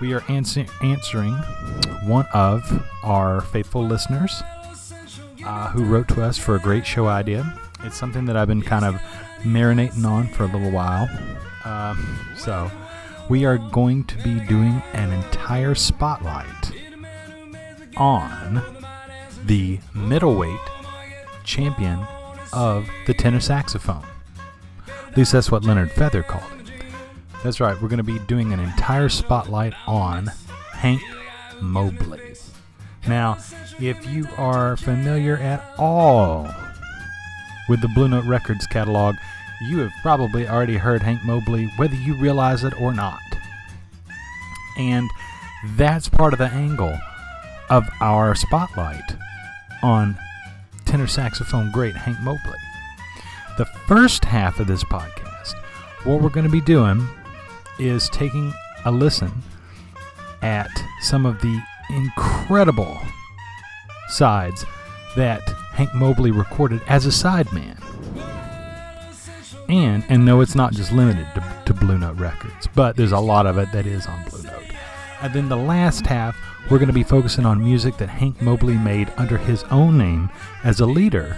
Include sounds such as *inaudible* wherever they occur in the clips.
we are answer- answering one of our faithful listeners uh, who wrote to us for a great show idea. It's something that I've been kind of marinating on for a little while. Um, so, we are going to be doing an entire spotlight on the middleweight champion of the tenor saxophone. At least that's what Leonard Feather called it. That's right, we're going to be doing an entire spotlight on Hank Mobley. Now, if you are familiar at all with the Blue Note Records catalog, you have probably already heard Hank Mobley, whether you realize it or not. And that's part of the angle of our spotlight on tenor saxophone great Hank Mobley. The first half of this podcast, what we're going to be doing is taking a listen at some of the incredible sides that Hank Mobley recorded as a sideman. And and no, it's not just limited to, to Blue Note Records, but there's a lot of it that is on Blue Note. And then the last half, we're going to be focusing on music that Hank Mobley made under his own name as a leader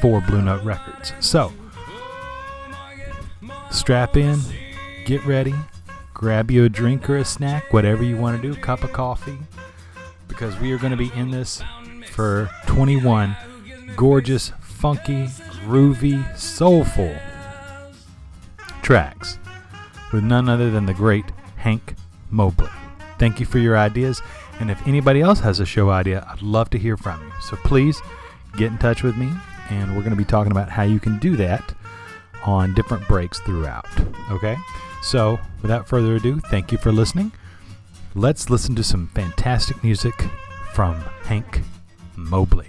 for Blue Note Records. So, strap in, get ready, grab you a drink or a snack, whatever you want to do, a cup of coffee, because we are going to be in this for 21 gorgeous, funky, groovy, soulful tracks with none other than the great Hank Mobley. Thank you for your ideas, and if anybody else has a show idea, I'd love to hear from you. So please get in touch with me, and we're going to be talking about how you can do that on different breaks throughout. Okay? So, without further ado, thank you for listening. Let's listen to some fantastic music from Hank Mobley.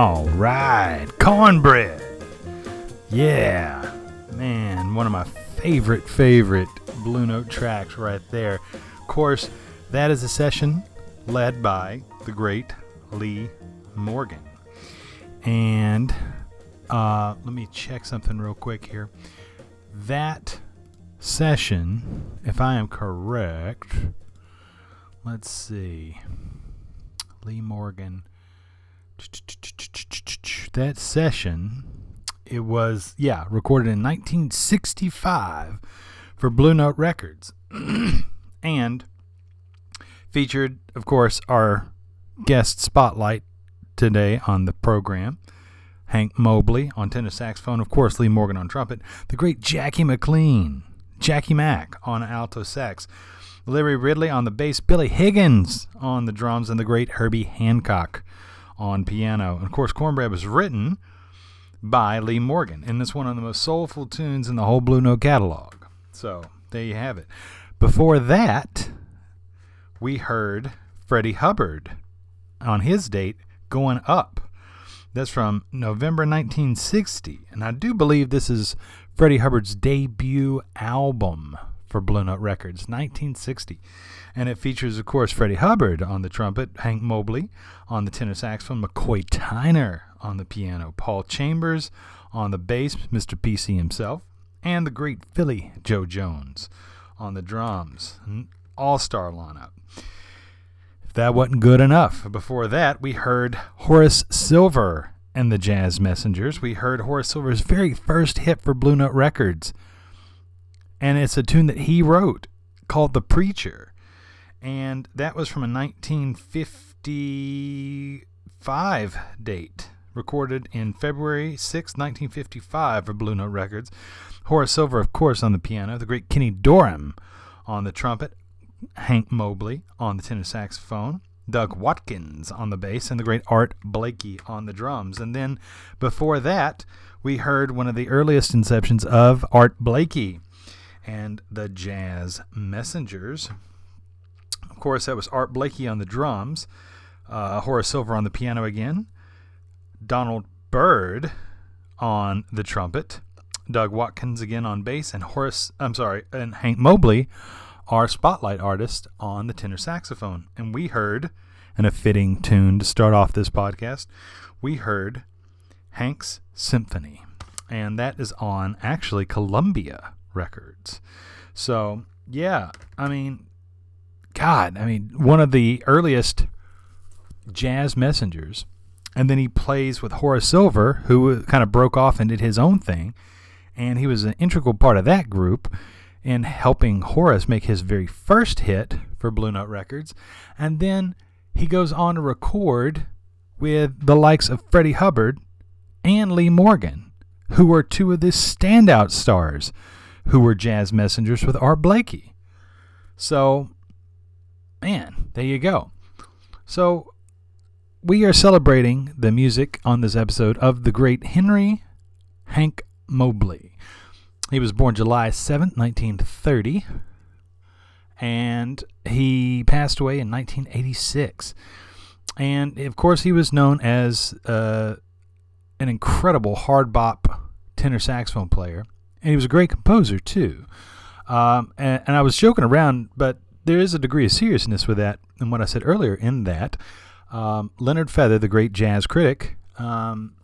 All right, cornbread. Yeah, man, one of my favorite, favorite Blue Note tracks right there. Of course, that is a session led by the great Lee Morgan. And uh, let me check something real quick here. That session, if I am correct, let's see. Lee Morgan. That session, it was, yeah, recorded in 1965 for Blue Note Records. *clears throat* and featured, of course, our guest spotlight today on the program. Hank Mobley on tenor saxophone, of course, Lee Morgan on trumpet, the great Jackie McLean, Jackie Mack on alto sax, Larry Ridley on the bass, Billy Higgins on the drums, and the great Herbie Hancock on piano. And of course, Cornbread was written by Lee Morgan, and it's one of the most soulful tunes in the whole Blue Note catalog. So there you have it. Before that, we heard Freddie Hubbard on his date going up. That's from November 1960. And I do believe this is Freddie Hubbard's debut album for Blue Note Records, 1960. And it features, of course, Freddie Hubbard on the trumpet, Hank Mobley on the tenor saxophone, McCoy Tyner on the piano, Paul Chambers on the bass, Mr. PC himself, and the great Philly Joe Jones on the drums. All star lineup. If that wasn't good enough, before that, we heard Horace Silver and the Jazz Messengers. We heard Horace Silver's very first hit for Blue Note Records. And it's a tune that he wrote called The Preacher. And that was from a 1955 date, recorded in February 6, 1955 for Blue Note Records. Horace Silver, of course, on the piano, the great Kenny Dorham on the trumpet, Hank Mobley on the tenor saxophone, Doug Watkins on the bass, and the great Art Blakey on the drums. And then before that, we heard one of the earliest inceptions of Art Blakey and the Jazz Messengers. Of course, that was Art Blakey on the drums, uh, Horace Silver on the piano again, Donald Byrd on the trumpet, Doug Watkins again on bass, and Horace, I'm sorry, and Hank Mobley our spotlight artist on the tenor saxophone. And we heard, in a fitting tune to start off this podcast, we heard Hank's Symphony. And that is on actually Columbia Records. So, yeah, I mean, God, I mean, one of the earliest jazz messengers. And then he plays with Horace Silver, who kind of broke off and did his own thing. And he was an integral part of that group in helping Horace make his very first hit for Blue Note Records. And then he goes on to record with the likes of Freddie Hubbard and Lee Morgan, who were two of the standout stars who were jazz messengers with Art Blakey. So, man, there you go. So, we are celebrating the music on this episode of the great Henry Hank Mobley. He was born July 7th, 1930, and he passed away in 1986. And of course, he was known as uh, an incredible hard bop tenor saxophone player, and he was a great composer too. Um, and, and I was joking around, but there is a degree of seriousness with that, and what I said earlier in that. Um, Leonard Feather, the great jazz critic, um,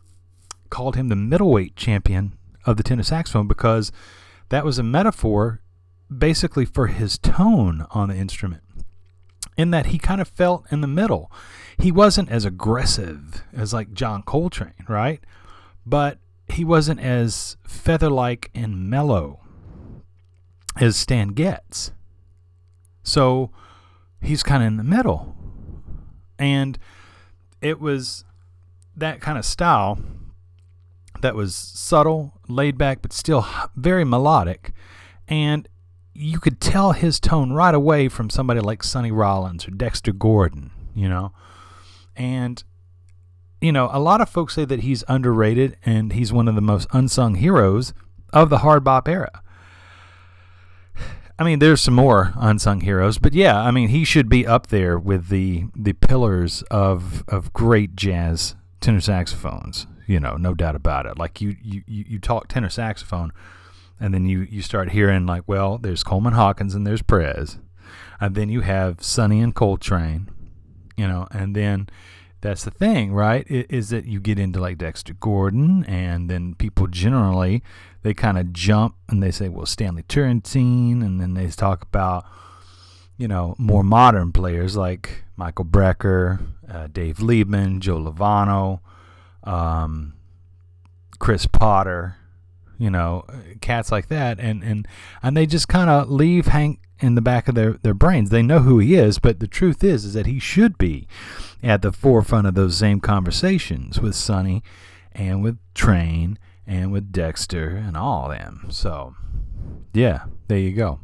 called him the middleweight champion of the tenor saxophone because that was a metaphor basically for his tone on the instrument in that he kind of felt in the middle. He wasn't as aggressive as like John Coltrane, right? But he wasn't as feather like and mellow as Stan Getz. So he's kind of in the middle. And it was that kind of style that was subtle, laid back, but still very melodic. And you could tell his tone right away from somebody like Sonny Rollins or Dexter Gordon, you know. And, you know, a lot of folks say that he's underrated and he's one of the most unsung heroes of the hard bop era. I mean, there's some more unsung heroes, but yeah, I mean, he should be up there with the the pillars of of great jazz tenor saxophones, you know, no doubt about it. Like you, you, you talk tenor saxophone, and then you, you start hearing like, well, there's Coleman Hawkins and there's Prez, and then you have Sonny and Coltrane, you know, and then that's the thing, right? Is that you get into like Dexter Gordon, and then people generally they kind of jump and they say, well, Stanley Turrentine, and then they talk about you know more modern players like Michael Brecker, uh, Dave Liebman, Joe Lovano, um, Chris Potter, you know, cats like that, and and and they just kind of leave Hank in the back of their, their brains. They know who he is, but the truth is is that he should be at the forefront of those same conversations with Sonny and with Train and with Dexter and all of them. So, yeah, there you go.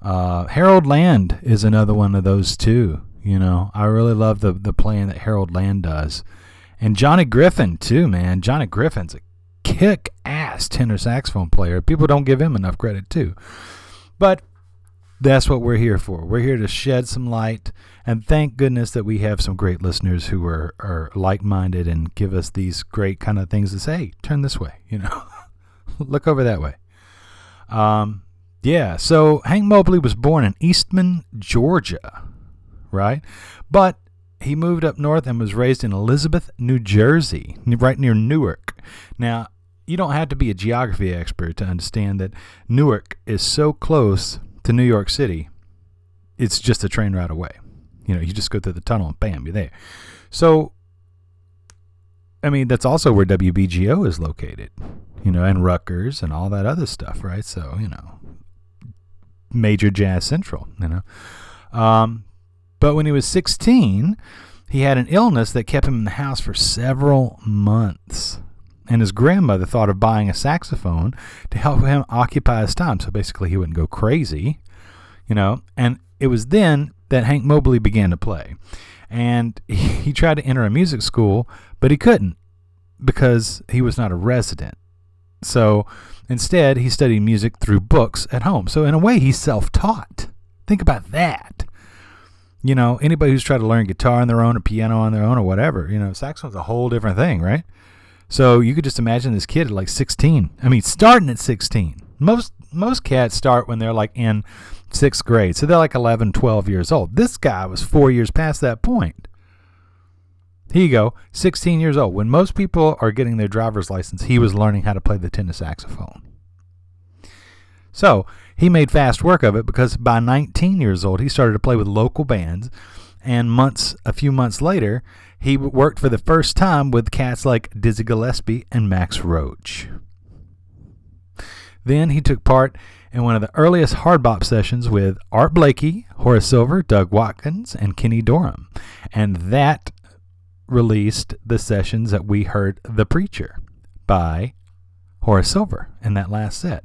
Uh, Harold Land is another one of those too. You know, I really love the the playing that Harold Land does, and Johnny Griffin too. Man, Johnny Griffin's a kick ass tenor saxophone player. People don't give him enough credit too. But that's what we're here for. We're here to shed some light, and thank goodness that we have some great listeners who are, are like minded and give us these great kind of things to say. Hey, turn this way, you know, *laughs* look over that way. Um, yeah, so Hank Mobley was born in Eastman, Georgia, right? But he moved up north and was raised in Elizabeth, New Jersey, right near Newark. Now, you don't have to be a geography expert to understand that Newark is so close to New York City, it's just a train ride away. You know, you just go through the tunnel and bam, you're there. So, I mean, that's also where WBGO is located, you know, and Rutgers and all that other stuff, right? So, you know, major jazz central, you know. Um, but when he was 16, he had an illness that kept him in the house for several months and his grandmother thought of buying a saxophone to help him occupy his time. So basically, he wouldn't go crazy, you know. And it was then that Hank Mobley began to play. And *laughs* he tried to enter a music school, but he couldn't because he was not a resident. So instead, he studied music through books at home. So, in a way, he's self taught. Think about that. You know, anybody who's tried to learn guitar on their own or piano on their own or whatever, you know, saxophone's a whole different thing, right? So you could just imagine this kid at like 16. I mean, starting at 16. Most most cats start when they're like in sixth grade, so they're like 11, 12 years old. This guy was four years past that point. Here you go, 16 years old. When most people are getting their driver's license, he was learning how to play the tenor saxophone. So he made fast work of it because by 19 years old, he started to play with local bands. And months, a few months later, he worked for the first time with cats like Dizzy Gillespie and Max Roach. Then he took part in one of the earliest hard bop sessions with Art Blakey, Horace Silver, Doug Watkins, and Kenny Dorham. And that released the sessions that we heard The Preacher by Horace Silver in that last set.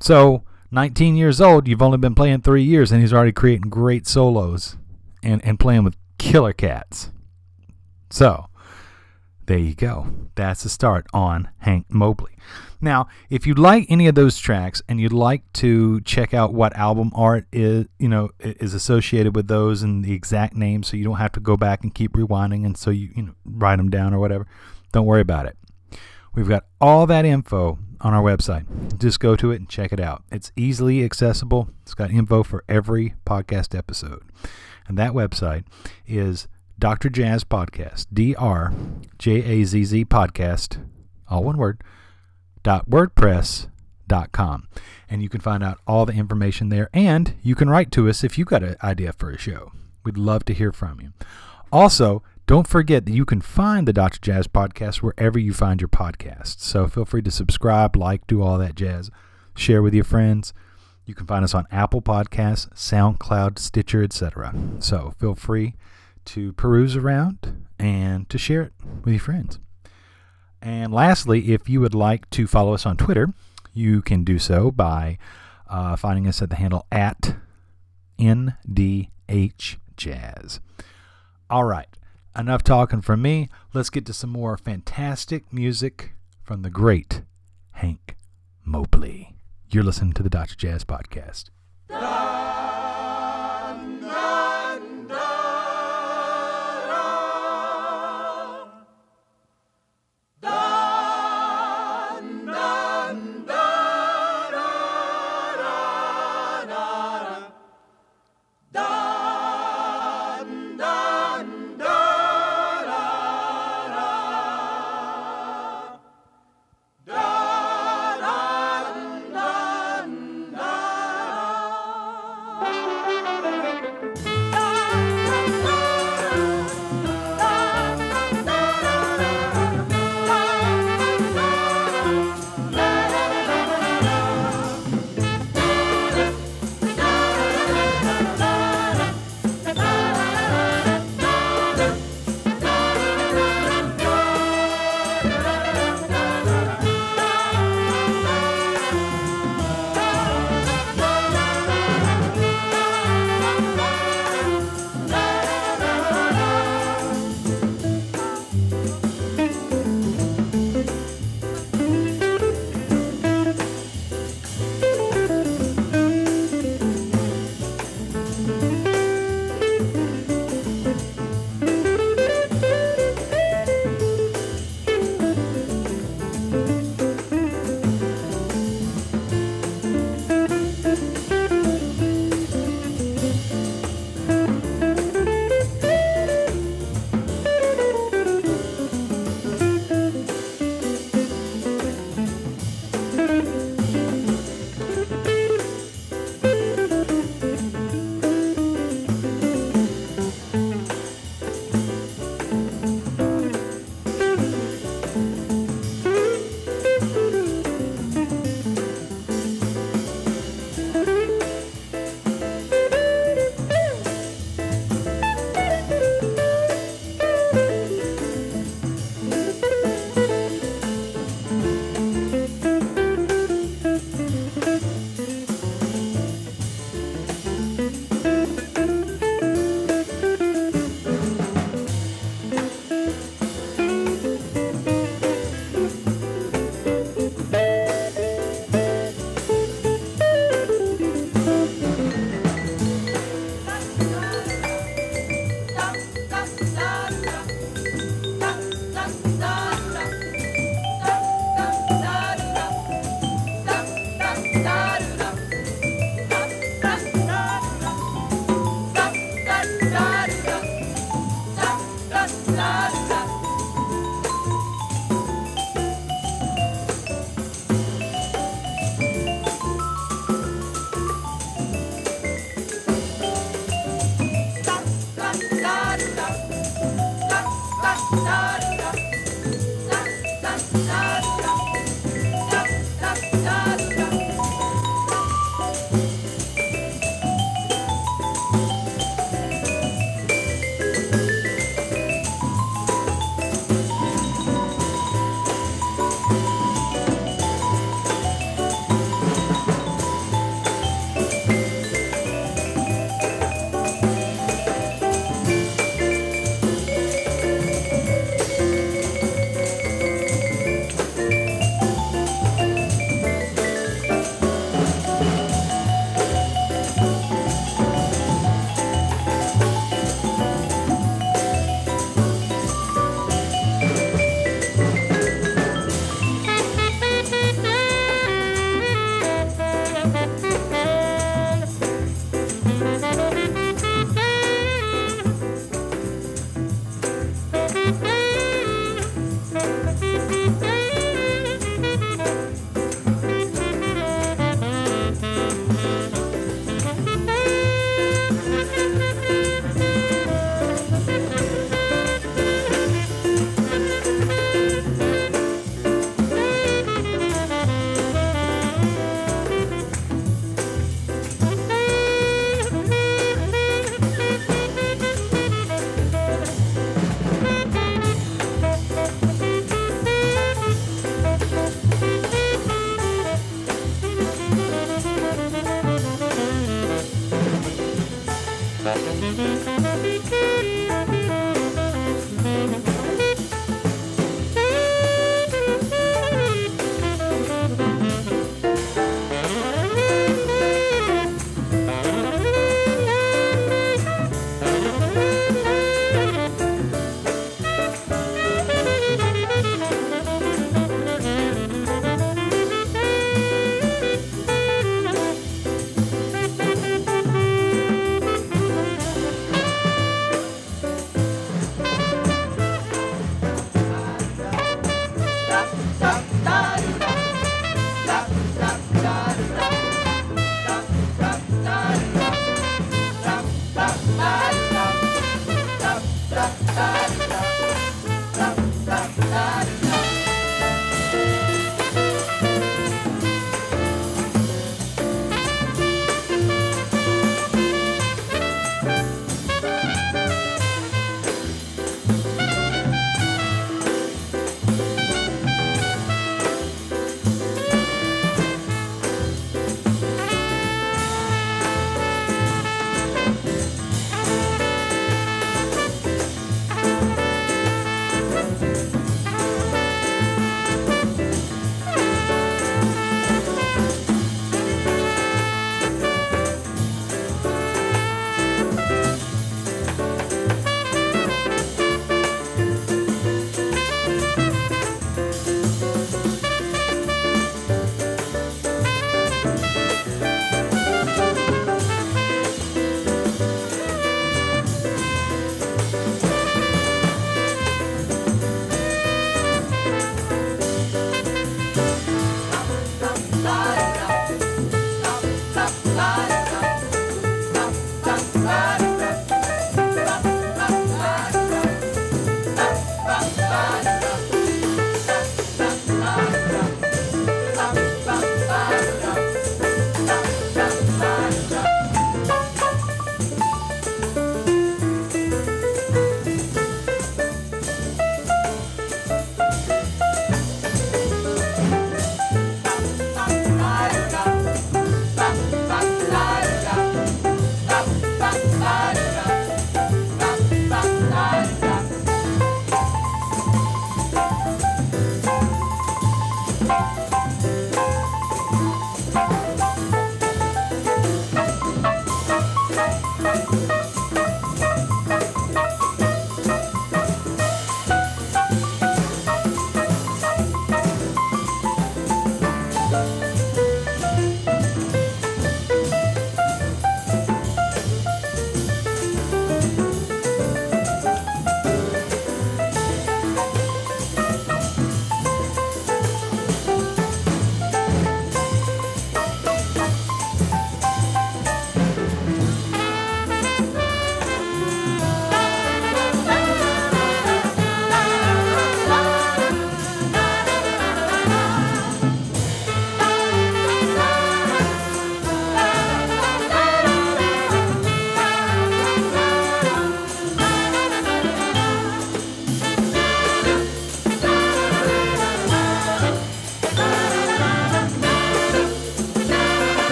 So, 19 years old, you've only been playing three years, and he's already creating great solos and, and playing with killer cats. So, there you go. That's the start on Hank Mobley. Now, if you like any of those tracks and you'd like to check out what album art is, you know, is associated with those and the exact name, so you don't have to go back and keep rewinding, and so you, you know, write them down or whatever. Don't worry about it. We've got all that info on our website. Just go to it and check it out. It's easily accessible. It's got info for every podcast episode. And that website is Dr. Jazz Podcast, D R J A Z Z Podcast, all one word, dot WordPress dot com. And you can find out all the information there. And you can write to us if you've got an idea for a show. We'd love to hear from you. Also, don't forget that you can find the Dr. Jazz Podcast wherever you find your podcasts. So feel free to subscribe, like, do all that jazz, share with your friends. You can find us on Apple Podcasts, SoundCloud, Stitcher, etc. So feel free to peruse around and to share it with your friends. And lastly, if you would like to follow us on Twitter, you can do so by uh, finding us at the handle at NDHJazz. All right, enough talking from me. Let's get to some more fantastic music from the great Hank Mobley. You're listening to the Dr. Jazz Podcast.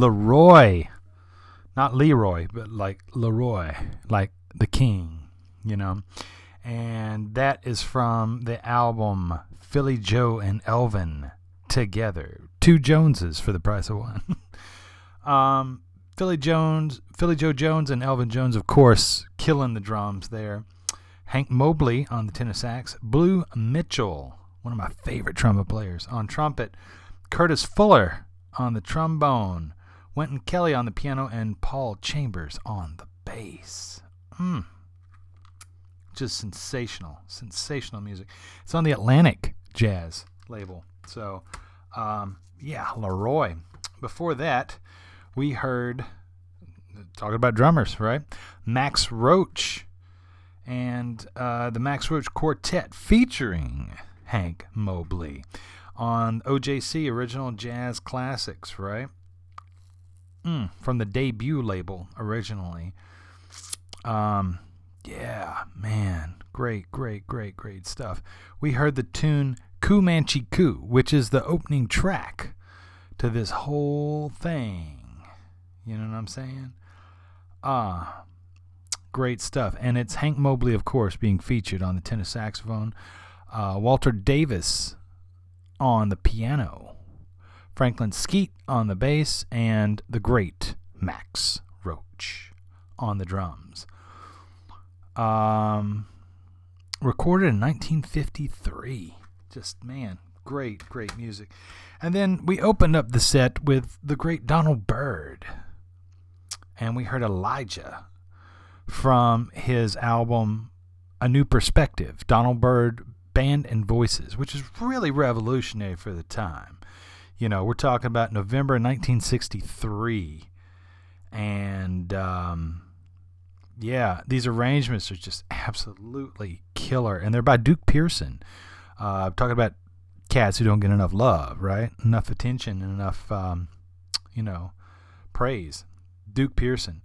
Leroy, not Leroy, but like Leroy, like the king, you know. And that is from the album Philly Joe and Elvin Together. Two Joneses for the price of one. *laughs* um, Philly Jones, Philly Joe Jones, and Elvin Jones, of course, killing the drums there. Hank Mobley on the tenor sax. Blue Mitchell, one of my favorite trumpet players, on trumpet. Curtis Fuller on the trombone. Wynton Kelly on the piano, and Paul Chambers on the bass. Mm. Just sensational, sensational music. It's on the Atlantic Jazz label. So, um, yeah, Leroy. Before that, we heard, talking about drummers, right? Max Roach and uh, the Max Roach Quartet featuring Hank Mobley on OJC Original Jazz Classics, right? Mm, from the debut label originally. Um, yeah, man, great, great, great, great stuff. We heard the tune Comanche Coo, which is the opening track to this whole thing. You know what I'm saying? Ah, great stuff. And it's Hank Mobley, of course, being featured on the tenor saxophone, uh, Walter Davis on the piano, Franklin Skeete on the bass, and the great Max Roach on the drums. Um, recorded in 1953. Just, man, great, great music. And then we opened up the set with the great Donald Byrd. And we heard Elijah from his album A New Perspective, Donald Byrd Band and Voices, which is really revolutionary for the time. You know, we're talking about November 1963. And um, yeah, these arrangements are just absolutely killer. And they're by Duke Pearson. Uh, talking about cats who don't get enough love, right? Enough attention and enough, um, you know, praise. Duke Pearson.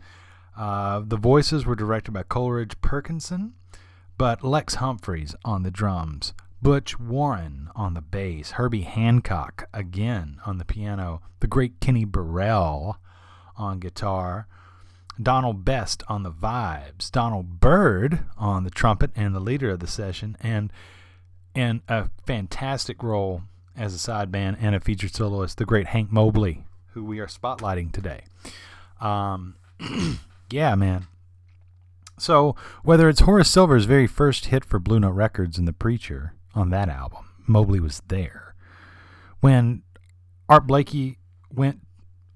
Uh, the voices were directed by Coleridge Perkinson, but Lex Humphries on the drums, Butch Warren on the bass, Herbie Hancock again on the piano, the great Kenny Burrell on guitar, Donald Best on the vibes, Donald Byrd on the trumpet and the leader of the session, and in a fantastic role as a side and a featured soloist, the great Hank Mobley, who we are spotlighting today. Um, *clears throat* yeah, man. So, whether it's Horace Silver's very first hit for Blue Note Records and The Preacher on that album, Mobley was there. When Art Blakey went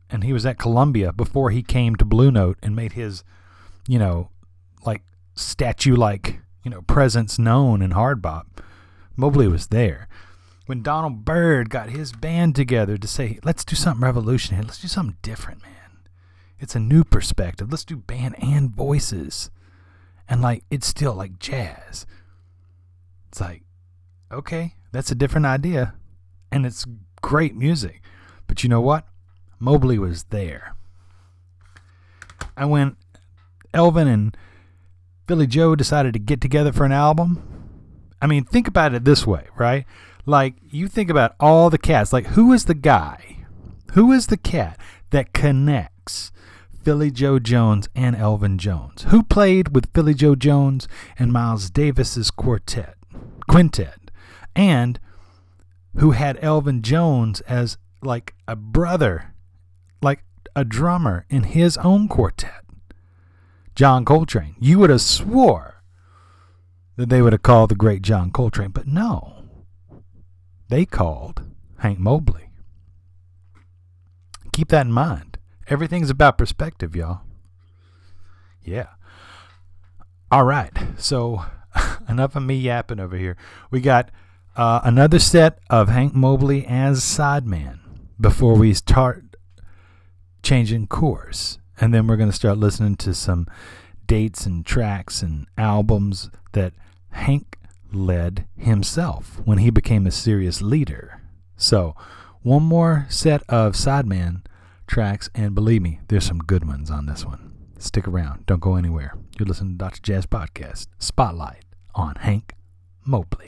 and he was at Columbia before he came to Blue Note and made his, you know, like statue like, you know, presence known in hard bop, Mobley was there. When Donald Byrd got his band together to say, let's do something revolutionary, let's do something different, man. It's a new perspective. Let's do band and voices. And like it's still like jazz. It's like, okay, that's a different idea. And it's great music. But you know what? Mobley was there. And when Elvin and Philly Joe decided to get together for an album, I mean, think about it this way, right? Like, you think about all the cats. Like, who is the guy? Who is the cat that connects Philly Joe Jones and Elvin Jones, who played with Philly Joe Jones and Miles Davis's quartet, quintet, and who had Elvin Jones as like a brother, like a drummer in his own quartet. John Coltrane. You would have swore that they would have called the great John Coltrane, but no. They called Hank Mobley. Keep that in mind. Everything's about perspective, y'all. Yeah. All right. So, *laughs* enough of me yapping over here. We got uh, another set of Hank Mobley as sideman before we start changing course. And then we're going to start listening to some dates and tracks and albums that Hank led himself when he became a serious leader. So, one more set of sideman tracks, and believe me, there's some good ones on this one. Stick around. Don't go anywhere. You're listening to Dr. Jazz Podcast Spotlight on Hank Mobley.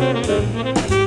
Música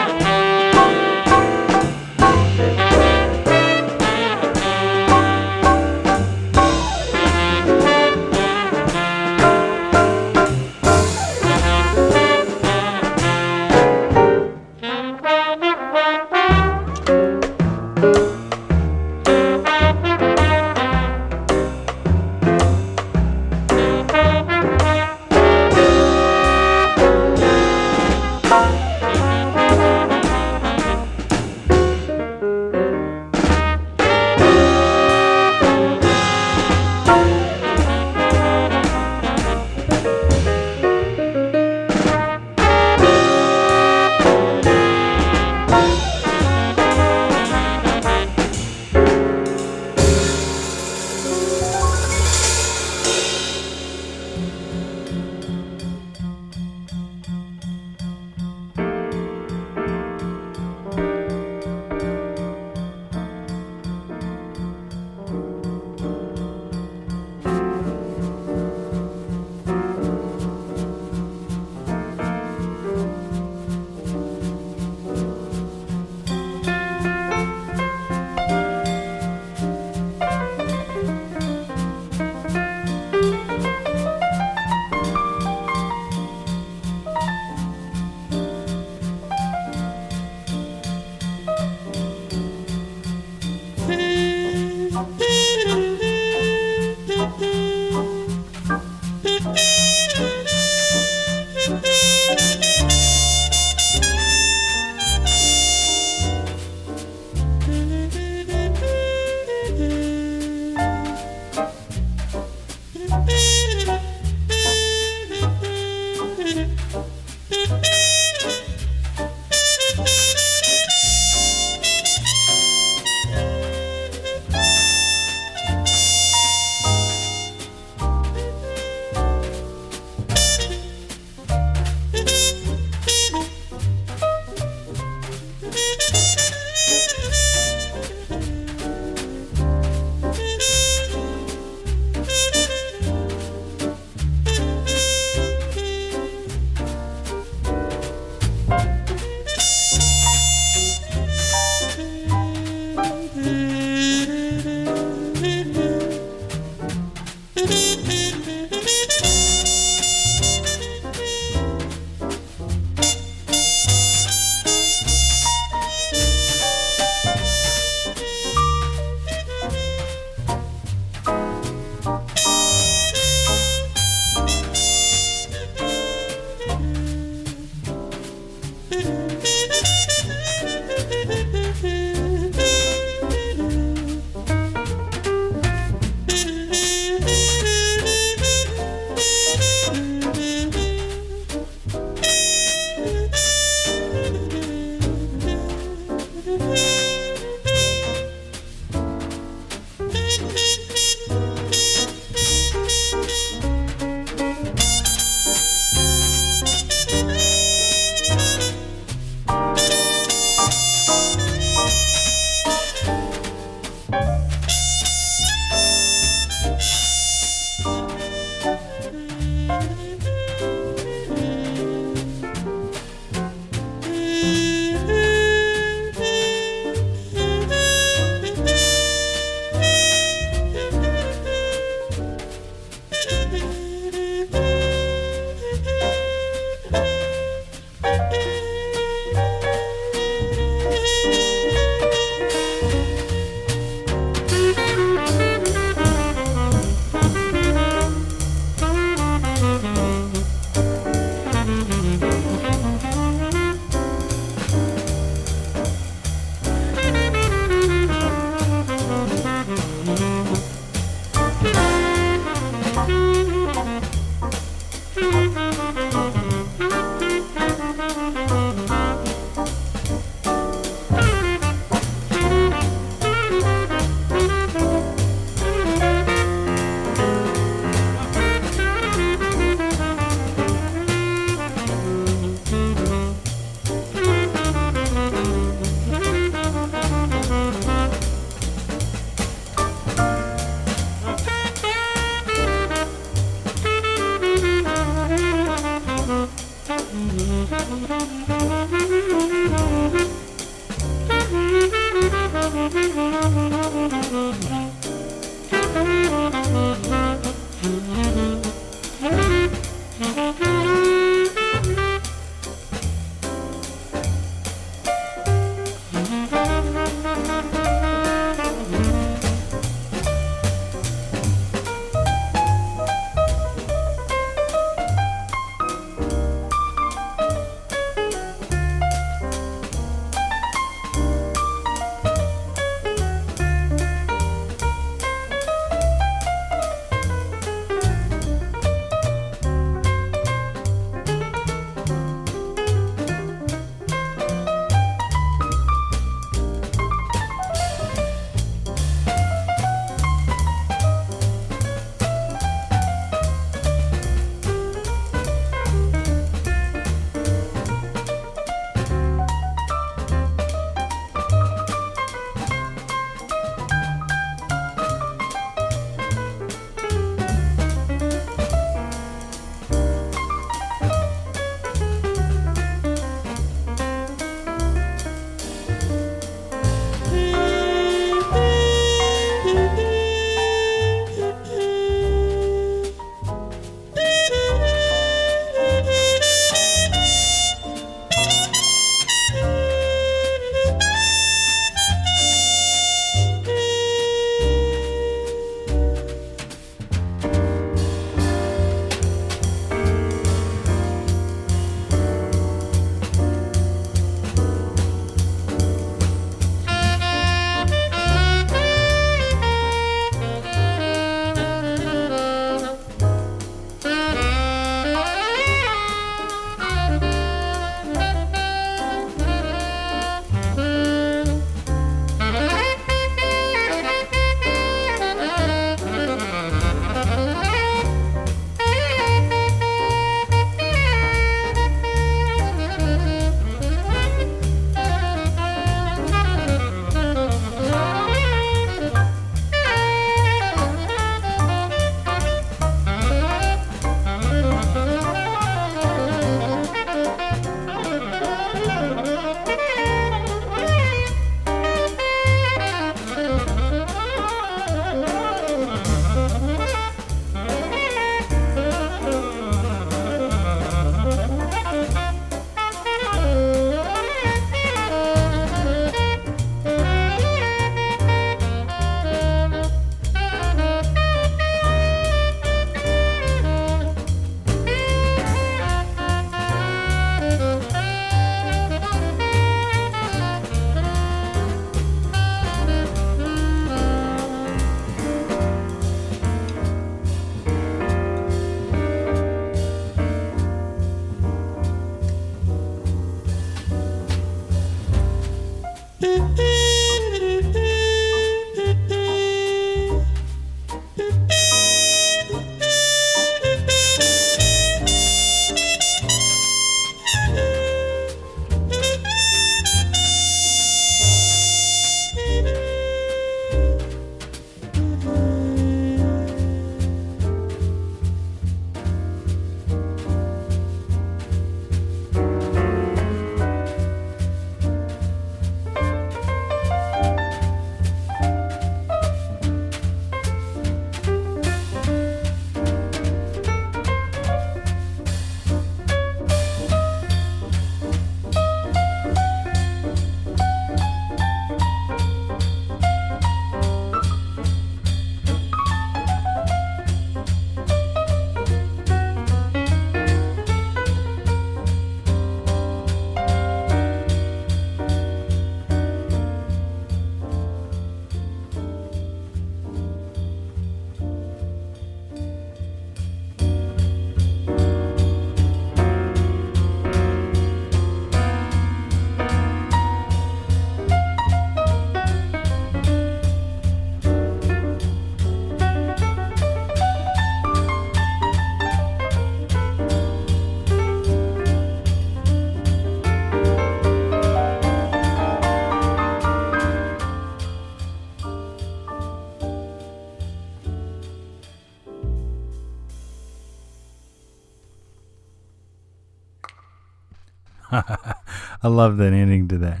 *laughs* I love that ending to that.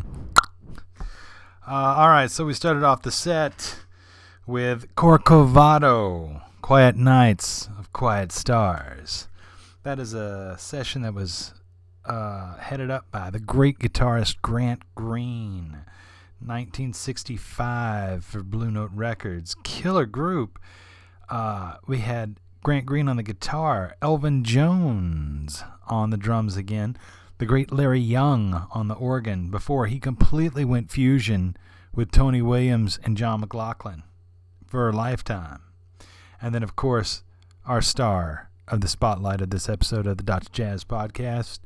Uh, all right, so we started off the set with Corcovado, Quiet Nights of Quiet Stars. That is a session that was uh, headed up by the great guitarist Grant Green. 1965 for Blue Note Records. Killer group. Uh, we had Grant Green on the guitar, Elvin Jones on the drums again, the great Larry Young on the organ before he completely went fusion with Tony Williams and John McLaughlin for a lifetime. And then, of course, our star of the spotlight of this episode of the Dr. Jazz podcast,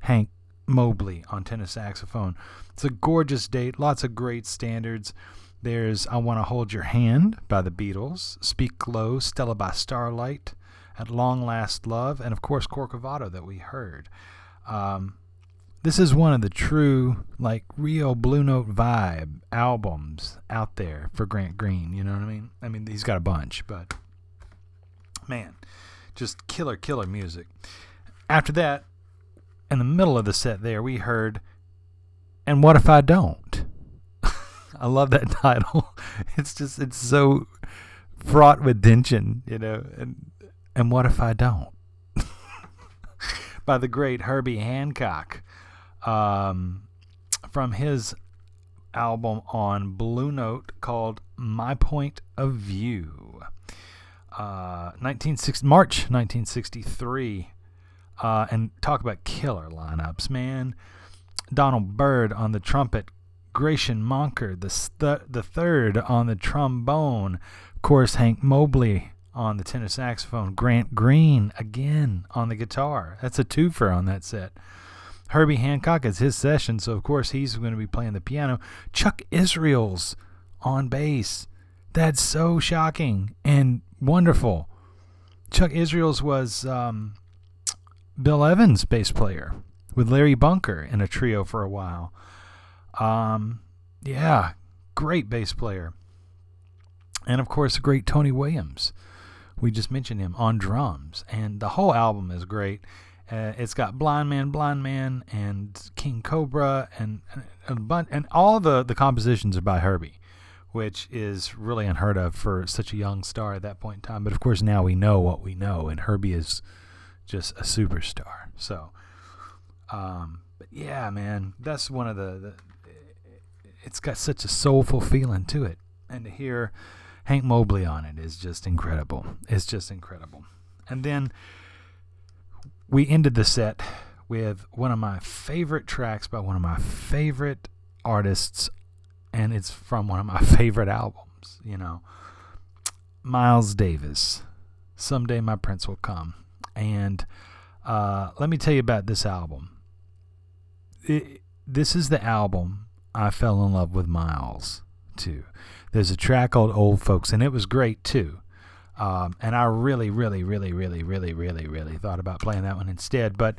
Hank Mobley on tenor saxophone. It's a gorgeous date, lots of great standards. There's I Want to Hold Your Hand by the Beatles, Speak Low, Stella by Starlight, At Long Last Love, and of course Corcovado that we heard. Um, this is one of the true, like, real Blue Note vibe albums out there for Grant Green. You know what I mean? I mean, he's got a bunch, but man, just killer, killer music. After that, in the middle of the set there, we heard And What If I Don't? *laughs* I love that *laughs* title. It's just, it's so fraught with tension, you know. And, and What If I Don't? By the great Herbie Hancock um, from his album on Blue Note called My Point of View. Uh, 1960, March 1963 uh, and talk about killer lineups, man. Donald Byrd on the trumpet, Grachan Moncur the the third on the trombone, of course Hank Mobley on the tenor saxophone, Grant Green again on the guitar. That's a twofer on that set. Herbie Hancock is his session, so of course he's going to be playing the piano. Chuck Israels on bass. That's so shocking and wonderful. Chuck Israels was um, Bill Evans' bass player with Larry Bunker in a trio for a while. Um, yeah, great bass player. And of course, the great Tony Williams. We just mentioned him on drums. And the whole album is great. Uh, it's got Blind Man, Blind Man, and King Cobra, and and, bunch, and all the, the compositions are by Herbie, which is really unheard of for such a young star at that point in time. But of course, now we know what we know, and Herbie is just a superstar. So, um, but yeah, man, that's one of the, the. It's got such a soulful feeling to it, and to hear Hank Mobley on it is just incredible. It's just incredible. And then we ended the set with one of my favorite tracks by one of my favorite artists, and it's from one of my *laughs* favorite albums, you know. Miles Davis. Someday My Prince Will Come. And uh, let me tell you about this album. It, this is the album I fell in love with Miles to. There's a track called Old Folks, and it was great too. Um, and I really, really, really, really, really, really, really thought about playing that one instead. But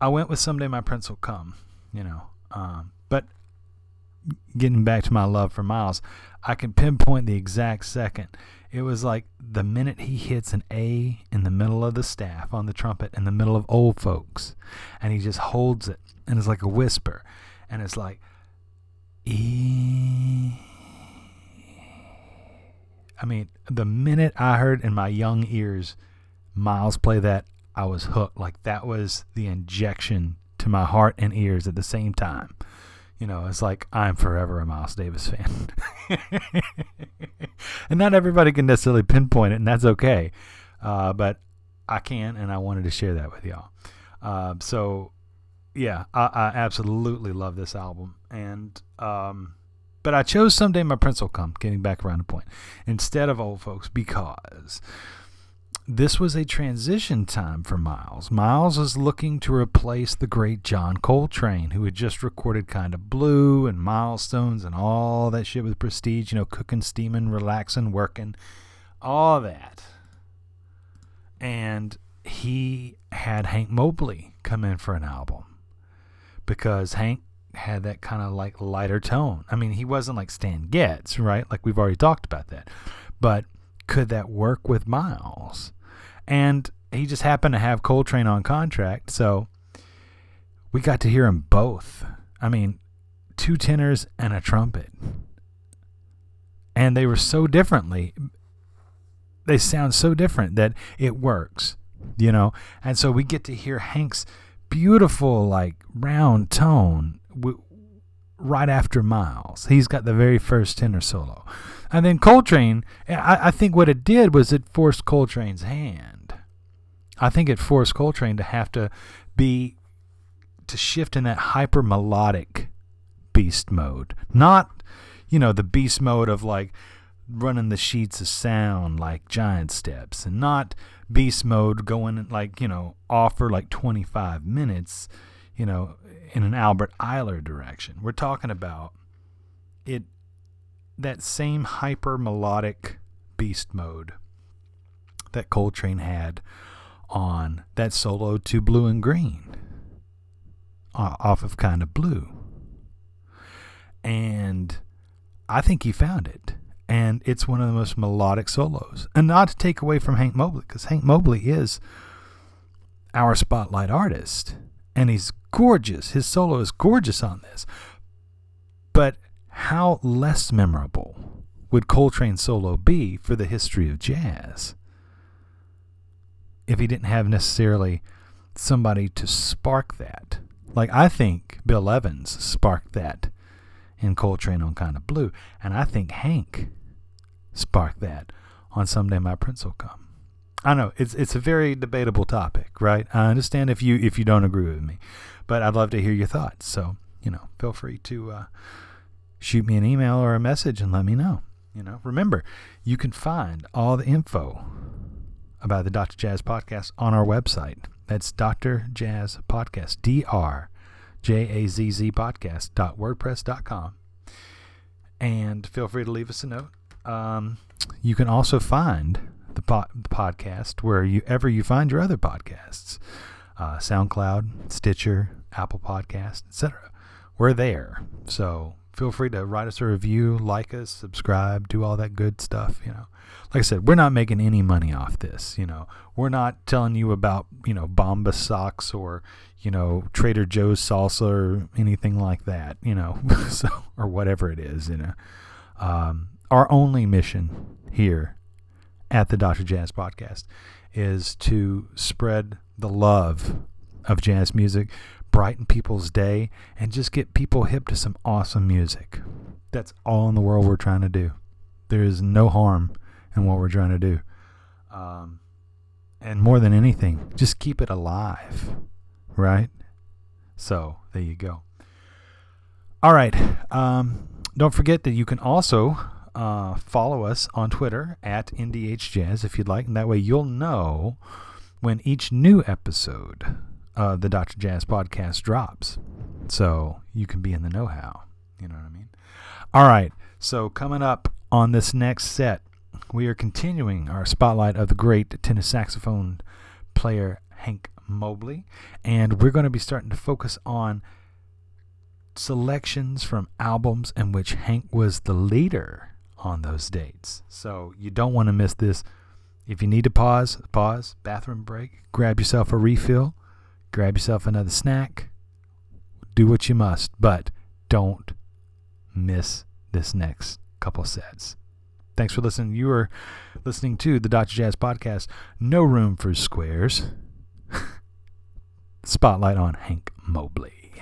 I went with Someday My Prince Will Come, you know. Um, but getting back to my love for Miles, I can pinpoint the exact second. It was like the minute he hits an A in the middle of the staff on the trumpet in the middle of old folks, and he just holds it, and it's like a whisper, and it's like, E. I mean, the minute I heard in my young ears Miles play that, I was hooked. Like that was the injection to my heart and ears at the same time. You know, it's like I'm forever a Miles Davis fan. *laughs* and not everybody can necessarily pinpoint it, and that's okay. Uh, but I can, and I wanted to share that with y'all. Uh, so, yeah, I, I, absolutely love this album. And, um, but I chose Someday My Prince Will Come, getting back around the point, instead of Old Folks because this was a transition time for Miles. Miles was looking to replace the great John Coltrane, who had just recorded Kind of Blue and Milestones and all that shit with prestige, you know, cooking, steaming, relaxing, working, all that. And he had Hank Mobley come in for an album because Hank had that kind of like lighter tone. I mean, he wasn't like Stan Getz, right? Like we've already talked about that. But could that work with Miles? And he just happened to have Coltrane on contract, so we got to hear them both. I mean, two tenors and a trumpet. And they were so differently. They sound so different that it works, you know? And so we get to hear Hank's beautiful, like, round tone w- right after Miles. He's got the very first tenor solo. And then Coltrane, eh, I, I think what it did was it forced Coltrane's hand. I think it forced Coltrane to have to be to shift in that hyper melodic beast mode. Not, you know, the beast mode of like running the sheets of sound like giant steps and not beast mode going like, you know, off for like 25 minutes, you know, in an Albert Ayler direction. We're talking about it that same hyper melodic beast mode that Coltrane had on that solo to Blue and Green off of Kind of Blue. And I think he found it. And it's one of the most melodic solos. And not to take away from Hank Mobley, because Hank Mobley is our spotlight artist. And he's gorgeous. His solo is gorgeous on this. But how less memorable would Coltrane's solo be for the history of jazz? If he didn't have necessarily somebody to spark that. Like I think Bill Evans sparked that in Coltrane on Kind of Blue, and I think Hank sparked that on Someday My Prince Will Come. I know it's it's a very debatable topic, right? I understand if you if you don't agree with me, but I'd love to hear your thoughts. So you know, feel free to uh, shoot me an email or a message and let me know. You know, remember you can find all the info about the Dr. Jazz podcast on our website. That's Dr. Jazz Podcast, D R J A Z Z Podcast dot wordpress.com. And feel free to leave us a note. Um, you can also find the, po- the podcast wherever you find your other podcasts uh, SoundCloud, Stitcher, Apple Podcast, etc. We're there. So feel free to write us a review, like us, subscribe, do all that good stuff, you know like I said, we're not making any money off this. You know, we're not telling you about you know Bomba socks or you know Trader Joe's salsa or anything like that. You know, *laughs* so or whatever it is. You know, um, our only mission here at the Dr. Jazz Podcast is to spread the love of jazz music, brighten people's day, and just get people hip to some awesome music. That's all in the world we're trying to do. There is no harm in what we're trying to do. Um, and more than anything, just keep it alive, right? So there you go. All right. Um, don't forget that you can also uh, follow us on Twitter at NDH if you'd like, and that way you'll know when each new episode of the Dr. Jazz podcast drops. So you can be in the know how. You know what I mean? All right. So coming up on this next set, we are continuing our spotlight of the great tenor saxophone player Hank Mobley, and we're going to be starting to focus on selections from albums in which Hank was the leader on those dates. So you don't want to miss this. If you need to pause, pause, bathroom break, grab yourself a refill, grab yourself another snack, do what you must, but don't miss this next couple sets. Thanks for listening. You are listening to the Dr. Jazz Podcast. No room for squares. *laughs* Spotlight on Hank Mobley.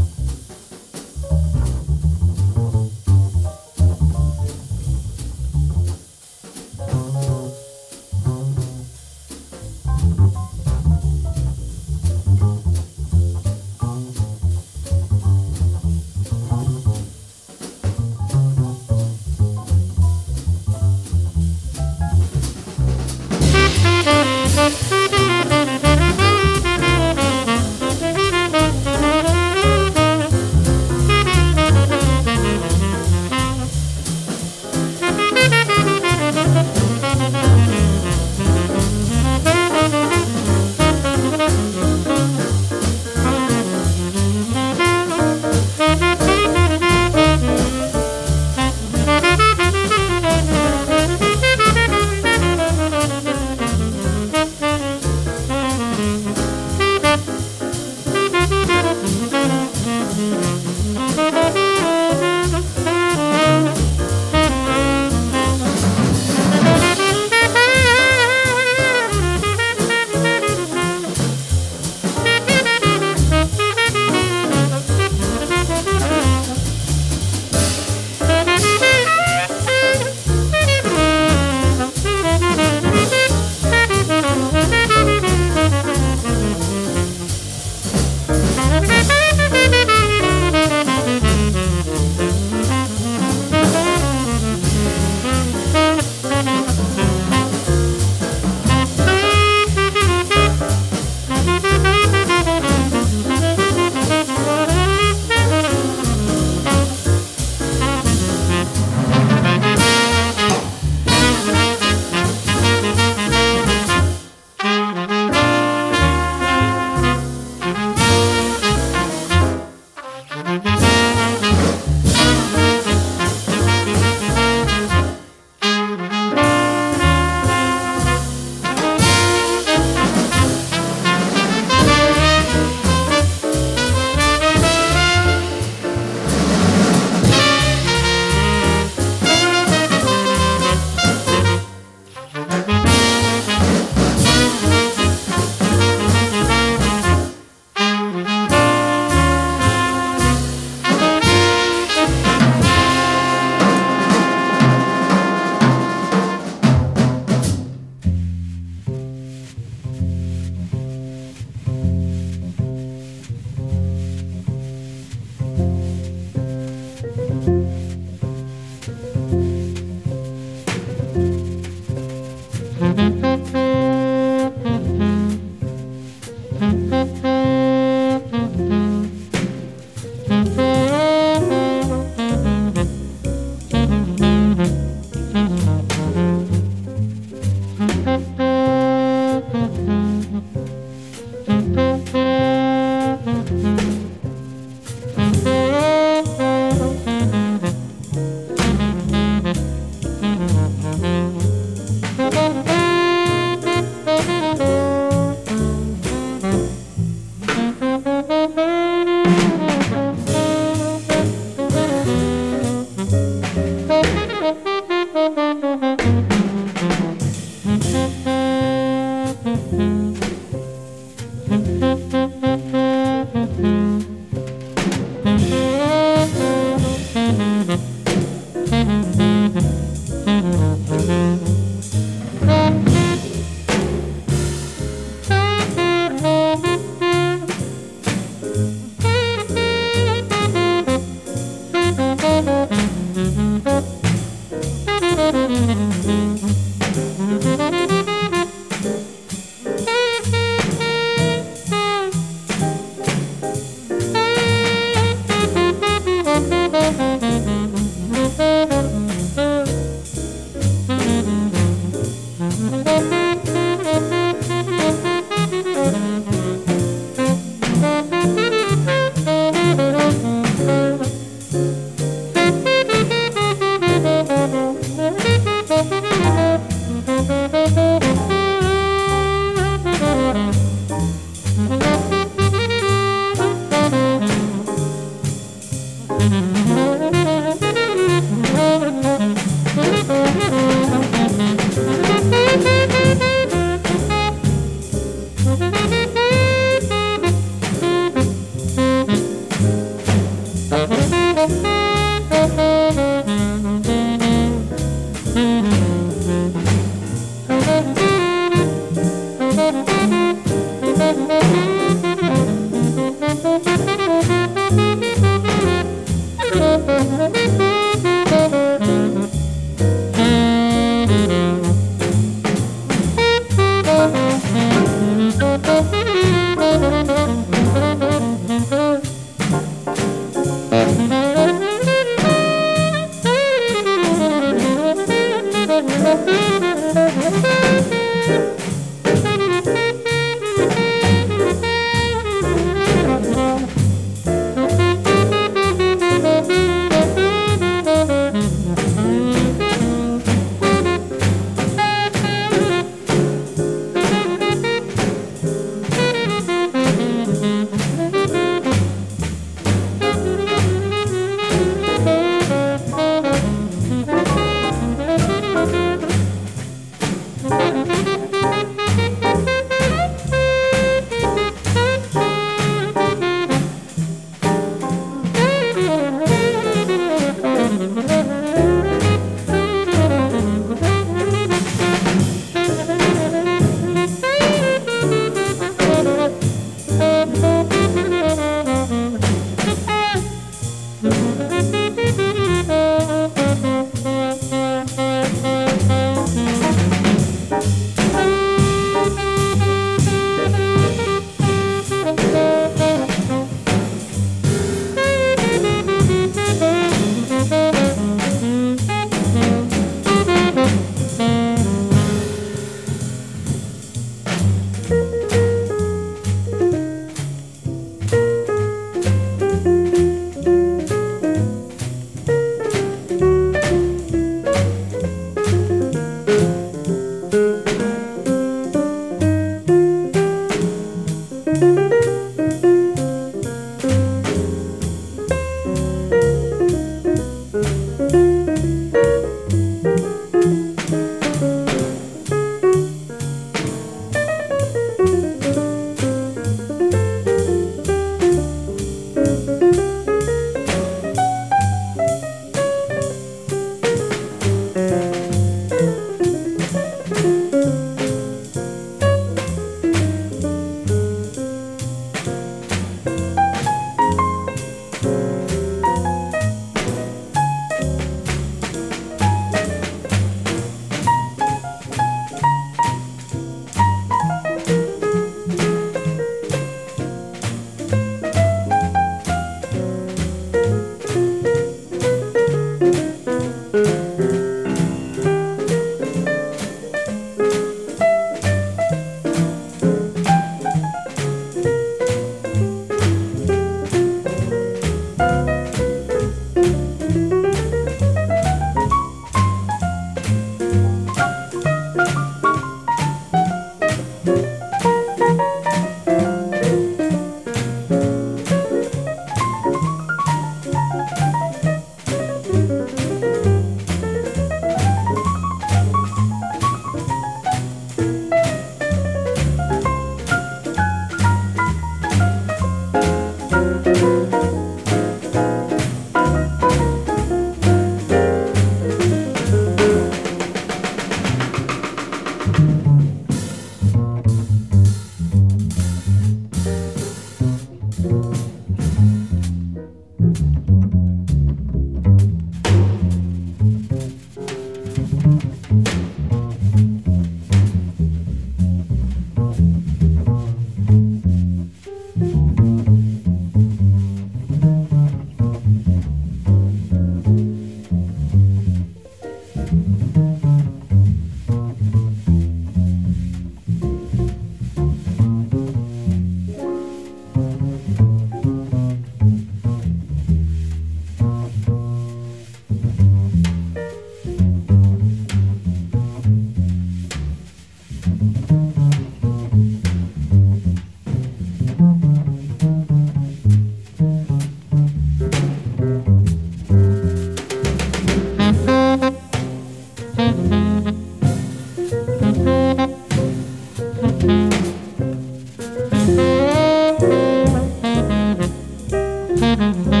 Mm-hmm.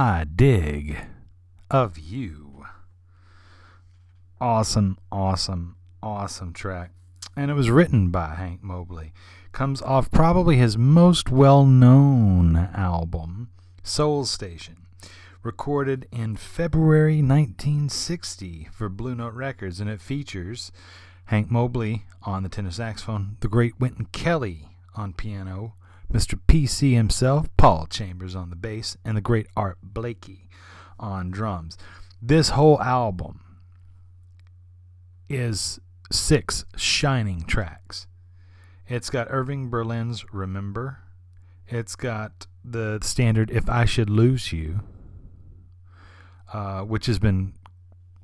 I Dig of You. Awesome, awesome, awesome track. And it was written by Hank Mobley. Comes off probably his most well known album, Soul Station recorded in February 1960 for Blue Note Records, and it features Hank Mobley on the tenor saxophone, the great Wynton Kelly on piano, Mr. PC himself, Paul Chambers on the bass, and the great Art Blakey on drums. This whole album is six shining tracks. It's got Irving Berlin's Remember. It's got the standard If I Should Lose You, uh, which has been,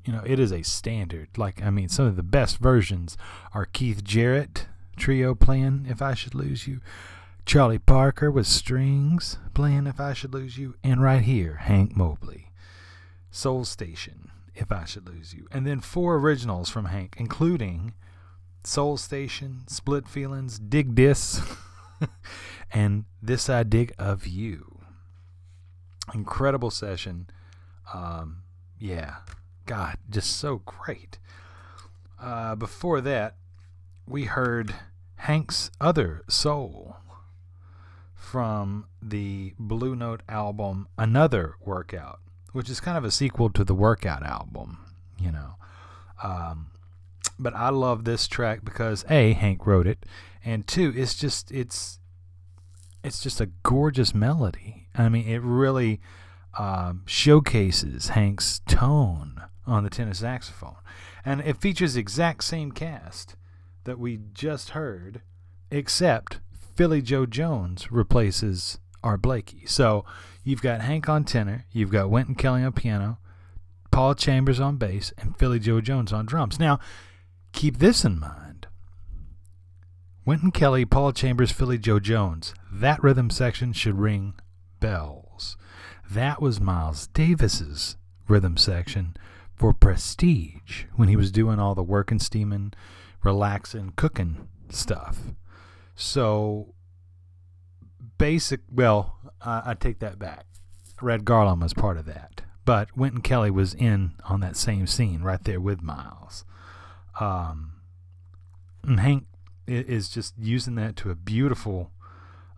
you know, it is a standard. Like, I mean, some of the best versions are Keith Jarrett trio playing If I Should Lose You, Charlie Parker with strings playing If I Should Lose You, and right here, Hank Mobley, Soul Station, If I Should Lose You. And then four originals from Hank, including Soul Station, Split Feelings, Dig This, *laughs* and This I Dig of You. Incredible session. Um, yeah, God, just so great. Uh, before that, we heard Hank's Other Soul from the Blue Note album Another Workout, which is kind of a sequel to the Workout album, you know. Um, but I love this track because A, Hank wrote it, and two, it's just it's it's just a gorgeous melody. I mean, it really um, showcases Hank's tone on the tenor saxophone. And it features the exact same cast that we just heard, except Philly Joe Jones replaces Art Blakey. So you've got Hank on tenor, you've got Wynton Kelly on piano, Paul Chambers on bass, and Philly Joe Jones on drums. Now, keep this in mind. Wynton Kelly, Paul Chambers, Philly Joe Jones. That rhythm section should ring bells. That was Miles Davis's rhythm section for Prestige when he was doing all the work working, steaming, relaxing, cooking stuff. So, basic, well, uh, I take that back. Red Garland was part of that. But Wynton Kelly was in on that same scene right there with Miles. Um, and Hank is just using that to a beautiful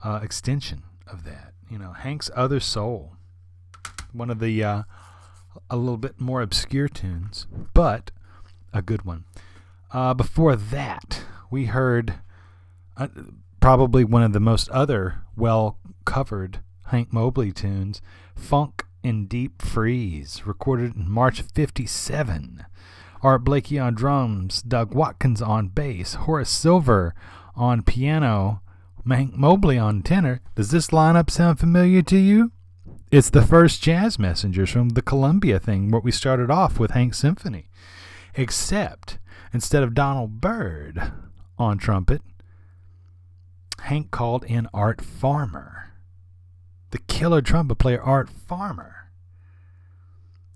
uh, extension of that. You know, Hank's Other Soul one of the uh, a little bit more obscure tunes, but a good one. Uh, before that, we heard uh, probably one of the most other well covered Hank Mobley tunes, Funk in Deep Freeze, recorded in March of 57. Art Blakey on drums, Doug Watkins on bass, Horace Silver on piano, Hank Mobley on tenor. Does this lineup sound familiar to you? it's the first jazz messengers from the Columbia thing, where we started off with Hank Symphony. Except instead of Donald Byrd on trumpet, Hank called in Art Farmer, the killer trumpet player Art Farmer,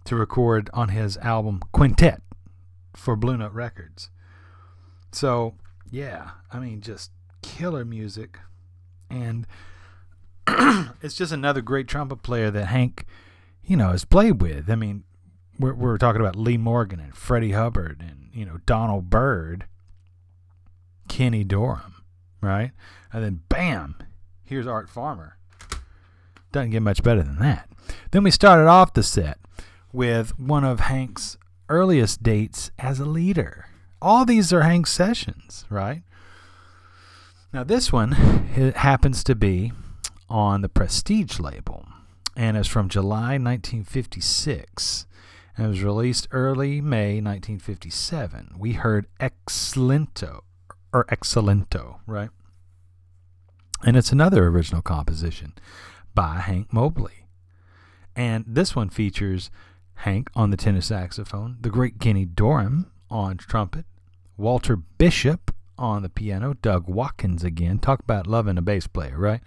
to record on his album Quintet for Blue Note Records. So, yeah, I mean, just killer music. And *clears throat* it's just another great trumpet player that Hank, you know, has played with. I mean, we're, we're talking about Lee Morgan and Freddie Hubbard and, you know, Donald Byrd, Kenny Dorham, right? And then, bam, here's Art Farmer. Doesn't get much better than that. Then we started off the set with one of Hank's earliest dates as a leader. All these are Hank's sessions, right? Now, this one happens to be on the Prestige label, and it's from July 1956. And it was released early May 1957. We heard Excellento, or Excellento, right? And it's another original composition by Hank Mobley. And this one features Hank on the tenor saxophone, the great Kenny Dorham on trumpet, Walter Bishop on the piano, Doug Watkins again. Talk about loving a bass player, right?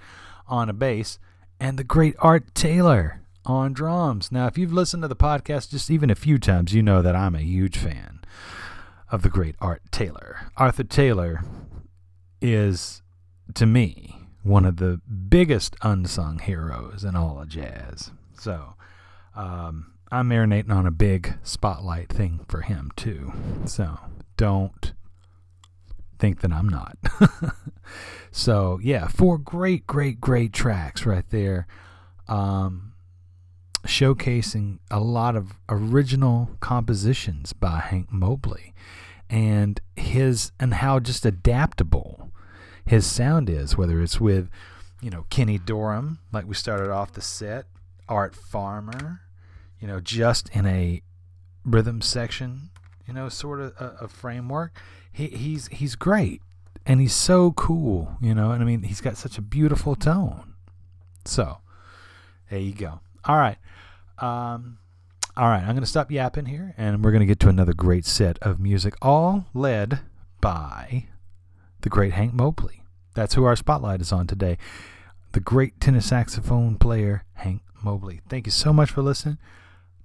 on a bass, and the great Art Taylor on drums. Now, if you've listened to the podcast just even a few times, you know that I'm a huge fan of the great Art Taylor. Arthur Taylor is, to me, one of the biggest unsung heroes in all of jazz. So, um, I'm marinating on a big spotlight thing for him too. So don't think that I'm not. *laughs* so yeah, four great, great, great tracks right there. Um, showcasing a lot of original compositions by Hank Mobley and his and how just adaptable his sound is, whether it's with, you know, Kenny Dorham, like we started off the set, Art Farmer, you know, just in a rhythm section, you know, sort of a, a framework. He, he's he's great, and he's so cool, you know. And I mean, he's got such a beautiful tone. So, there you go. All right, um, all right. I'm going to stop yapping here, and we're going to get to another great set of music, all led by the great Hank Mobley. That's who our spotlight is on today. The great tenor saxophone player, Hank Mobley. Thank you so much for listening.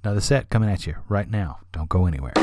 Another set coming at you right now. Don't go anywhere.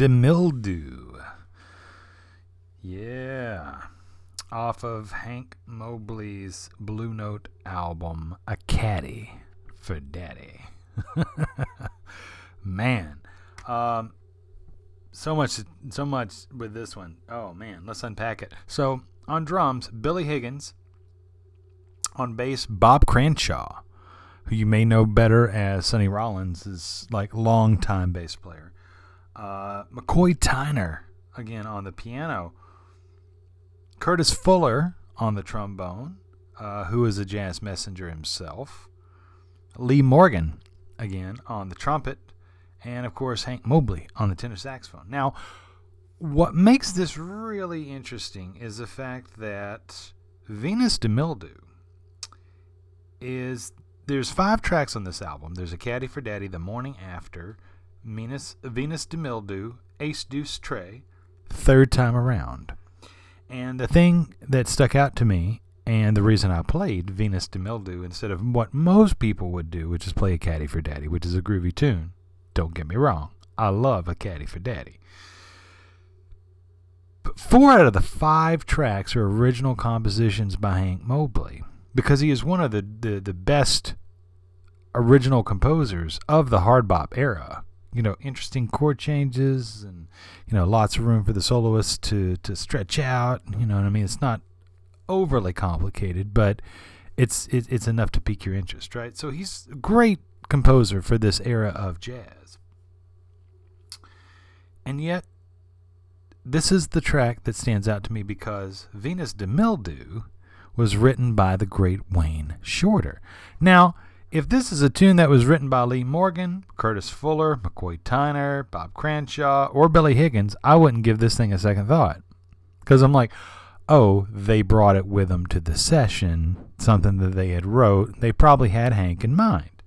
De Mildew. Yeah. Off of Hank Mobley's Blue Note album, A Caddy for Daddy. *laughs* man. Um, so much so much with this one. Oh man, let's unpack it. So on drums, Billy Higgins. On bass, Bob Cranshaw, who you may know better as Sonny Rollins, is like longtime bass player. Uh, McCoy Tyner again on the piano. Curtis Fuller on the trombone, uh, who is a jazz messenger himself. Lee Morgan again on the trumpet and of course Hank Mobley on the tenor saxophone. Now, what makes this really interesting is the fact that Venus de Mildew is there's five tracks on this album. There's a Caddy for Daddy, The Morning After, Venus Venus de Mildew, Ace Deuce Trey, Third Time Around. And the thing that stuck out to me and the reason I played Venus de Mildew instead of what most people would do, which is play a Caddy for Daddy, which is a groovy tune, don't get me wrong. I love a caddy for daddy. But four out of the five tracks are original compositions by Hank Mobley because he is one of the, the, the best original composers of the hard bop era. You know, interesting chord changes and, you know, lots of room for the soloist to, to stretch out. You know what I mean? It's not overly complicated, but it's it, it's enough to pique your interest, right? So he's a great composer for this era of jazz. And yet, this is the track that stands out to me because Venus de Mildew was written by the great Wayne Shorter. Now, if this is a tune that was written by Lee Morgan, Curtis Fuller, McCoy Tyner, Bob Cranshaw, or Billy Higgins, I wouldn't give this thing a second thought. Because I'm like, oh, they brought it with them to the session, something that they had wrote. They probably had Hank in mind.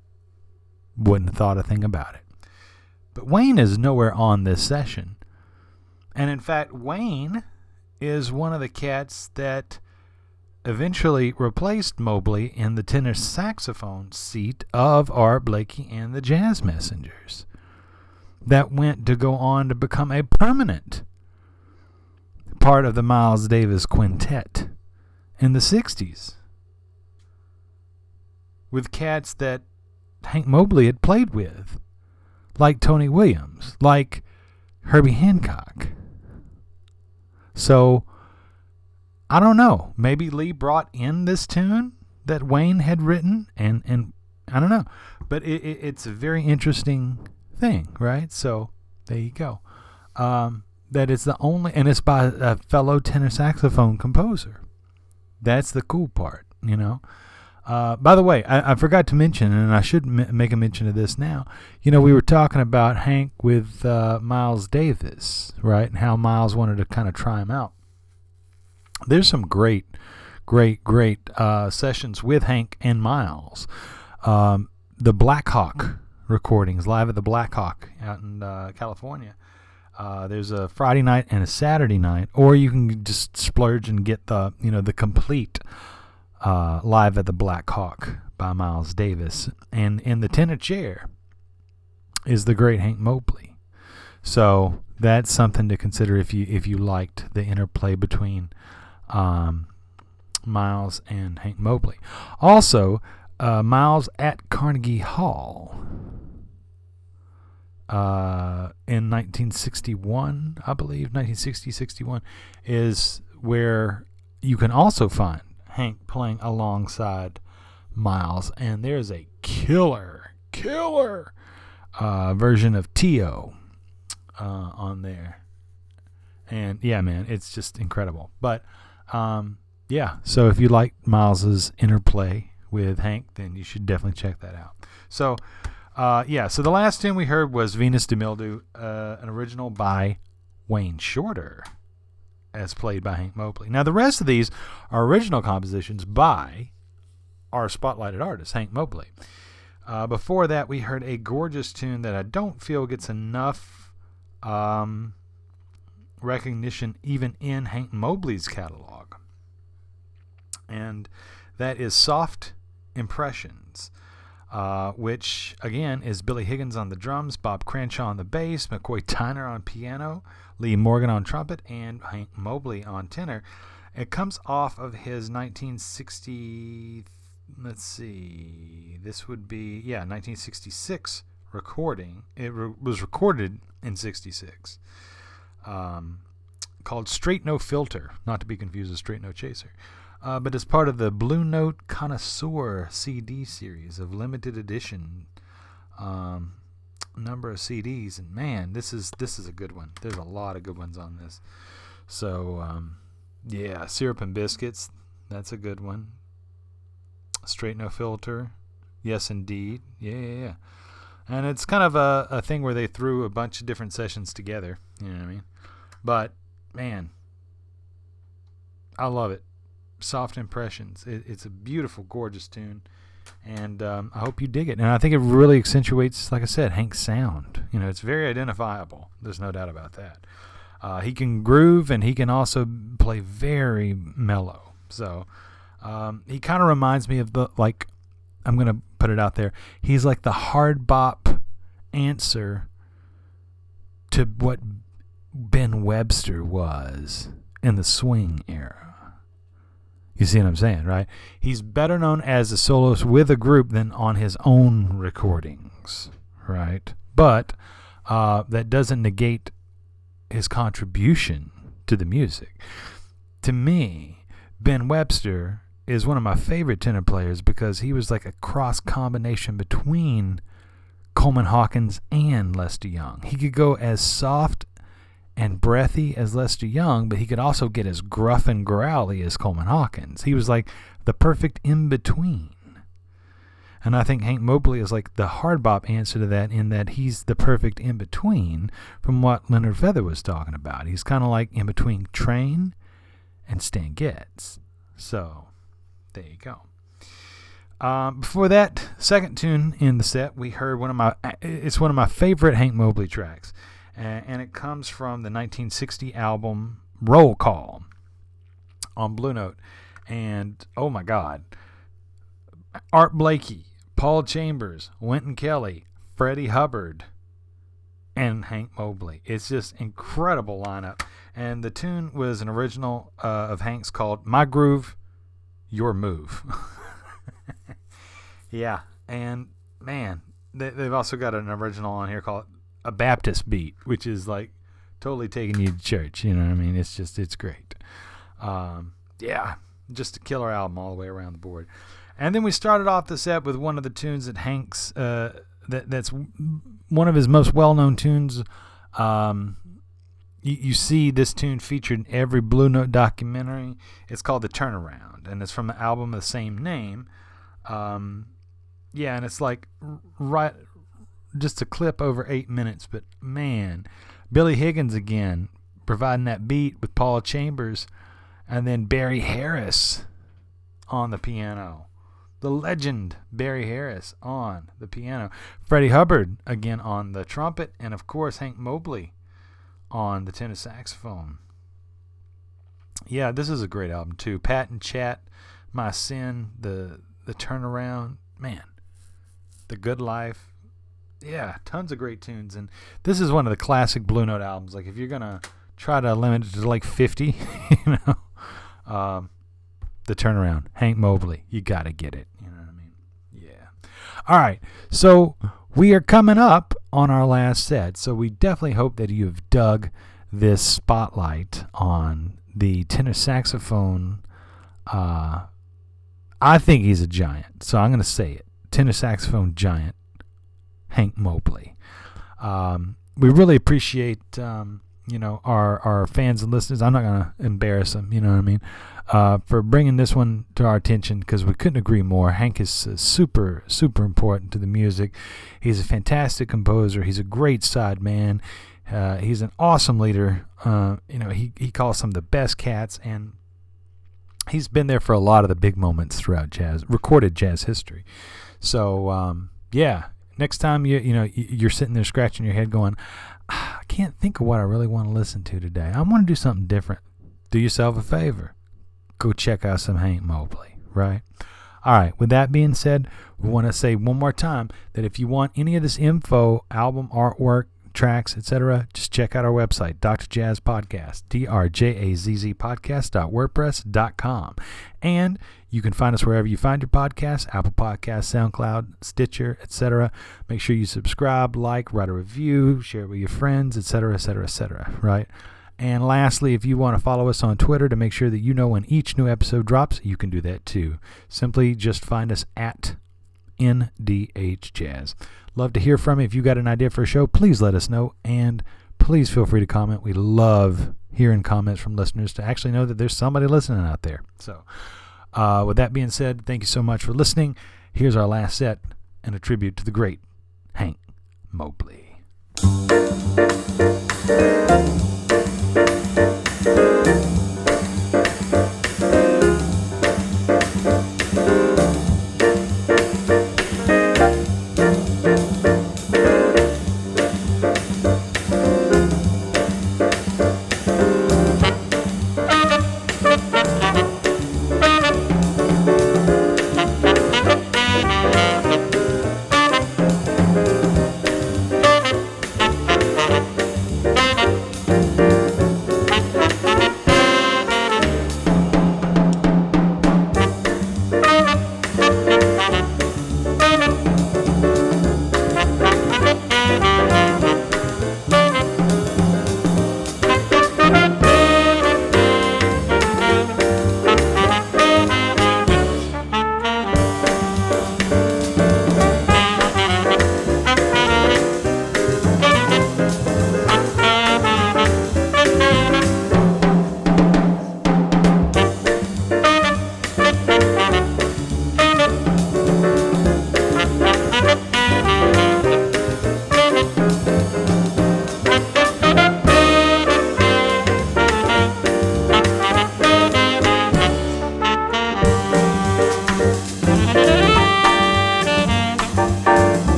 Wouldn't have thought a thing about it. But Wayne is nowhere on this session. And in fact, Wayne is one of the cats that eventually replaced Mobley in the tenor saxophone seat of Art Blakey and the Jazz Messengers. That went to go on to become a permanent part of the Miles Davis Quintet in the 60s with cats that Hank Mobley had played with like Tony Williams, like Herbie Hancock. So I don't know. Maybe Lee brought in this tune that Wayne had written, and and I don't know, but it, it, it's a very interesting thing, right? So there you go. Um, that it's the only, and it's by a fellow tenor saxophone composer. That's the cool part, you know. Uh, by the way, I, I, forgot to mention, and I should m- make a mention of this now. You know, we were talking about Hank with uh, Miles Davis, right? And how Miles wanted to kind of try him out. There's some great, great, great uh, sessions with Hank and Miles. Um, the Blackhawk recordings, live at the Blackhawk out in uh, California. Uh, there's a Friday night and a Saturday night, or you can just splurge and get the you know the complete uh, Live at the Black Hawk by Miles Davis. And in the tenor chair is the great Hank Mobley. So that's something to consider if you if you liked the interplay between um, Miles and Hank Mobley. Also, uh, Miles at Carnegie Hall uh, in 1961, I believe, 1960 61, is where you can also find Hank playing alongside Miles, and there's a killer, killer uh, version of Teo uh, on there. And yeah, man, it's just incredible. But um, yeah, so if you like Miles's interplay with Hank, then you should definitely check that out. So uh, yeah, so the last tune we heard was Venus de Mildew, uh, an original by Wayne Shorter as played by Hank Mobley. Now, the rest of these are original compositions by our spotlighted artist, Hank Mobley. Uh, before that, we heard a gorgeous tune that I don't feel gets enough um, recognition even in Hank Mobley's catalog. And that is Soft Impressions. uh, which again is Billy Higgins on the drums, Bob Cranshaw on the bass, McCoy Tyner on piano, Lee Morgan on trumpet, and Hank Mobley on tenor. It comes off of his 1960, let's see, this would be, yeah, 1966 recording. It re- was recorded in 66. Um, called Straight No Filter, not to be confused with Straight No Chaser uh, but as part of the Blue Note Connoisseur CD series of limited edition um, number of CDs. And man, this is this is a good one. There's a lot of good ones on this. So um, yeah, syrup and biscuits. That's a good one. Straight no filter. Yes, indeed. Yeah, yeah, yeah. And it's kind of a, a thing where they threw a bunch of different sessions together. You know what I mean? But man, I love it. Soft Impressions. It, it's a beautiful, gorgeous tune, and um, I hope you dig it. And I think it really accentuates, like I said, Hank's sound. You know, it's very identifiable. There's no doubt about that. Uh, he can groove, and he can also play very mellow. So um, he kind of reminds me of the like. I'm gonna put it out there. He's like the hard bop answer to what Ben Webster was in the swing era. You see what I'm saying, right? He's better known as a soloist with a group than on his own recordings, right? But uh, that doesn't negate his contribution to the music. To me, Ben Webster is one of my favorite tenor players because he was like a cross combination between Coleman Hawkins and Lester Young. He could go as soft and breathy as Lester Young, but he could also get as gruff and growly as Coleman Hawkins. He was like the perfect in between. And I think Hank Mobley is like the hard bop answer to that in that he's the perfect in between from what Leonard Feather was talking about. He's kind of like in between Train and Stan Getz. So there you go. Um, before that second tune in the set, we heard one of my it's one of my favorite Hank Mobley tracks and it comes from the 1960 album Roll Call on Blue Note. And oh my God, Art Blakey, Paul Chambers, Wynton Kelly, Freddie Hubbard, and Hank Mobley. It's just incredible lineup. And the tune was an original uh, of Hank's called "My Groove, Your Move." *laughs* yeah, and man, they, have also got an original on here called a Baptist beat, which is like totally taking you to church. You know what I mean? It's just it's great. Um, yeah, just a killer album all the way around the board. And then we started off the set with one of the tunes that Hank's uh, that that's one of his most well-known tunes. Um, you, you see this tune featured in every Blue Note documentary. It's called The Turnaround, and it's from the album of the same name. Um, yeah, and it's like right just a clip over eight minutes, but man, Billy Higgins again providing that beat with Paul Chambers, and then Barry Harris on the piano. The legend Barry Harris on the piano. Freddie Hubbard again on the trumpet, and of course Hank Mobley on the tenor saxophone. Yeah, this is a great album too. Pat and Chat, My Sin, the the turnaround, man, the good life, yeah, tons of great tunes, and this is one of the classic Blue Note albums. Like if you're gonna try to limit it to like 50, *laughs* you know, um, the turnaround, Hank Mobley, you gotta get it. You know what I mean? Yeah. All right, so we are coming up on our last set, so we definitely hope that you have dug this spotlight on the tenor saxophone. Uh, I think he's a giant, so I'm gonna say it. Tenor saxophone giant Hank Mobley. Um, we really appreciate um, you know our our fans and listeners. I'm not gonna embarrass them. You know what I mean? Uh, for bringing this one to our attention because we couldn't agree more. Hank is uh, super super important to the music. He's a fantastic composer. He's a great side man. Uh, he's an awesome leader. Uh, you know he he calls some of the best cats and. He's been there for a lot of the big moments throughout jazz, recorded jazz history. So, um, yeah, next time you you know you're sitting there scratching your head going ah, i can't think of what i really want to listen to today i want to do something different do yourself a favor go check out some hank mobley right All right, with that being said, we want to say one more time that if you want any of this info, album artwork, tracks, etc., just check out our website, Dr. Jazz Podcast, D-R-J-A-Z-Z podcast.wordpress.com. And you can find us wherever you find your podcasts, Apple Podcasts, SoundCloud, Stitcher, etc. Make sure you subscribe, like, write a review, share it with your friends, etc., etc., etc., right? And lastly, if you want to follow us on Twitter to make sure that you know when each new episode drops, you can do that too. Simply just find us at NDH Jazz. Love to hear from you. If you got an idea for a show, please let us know. And please feel free to comment. We love hearing comments from listeners to actually know that there's somebody listening out there. So, uh, with that being said, thank you so much for listening. Here's our last set and a tribute to the great Hank Mobley.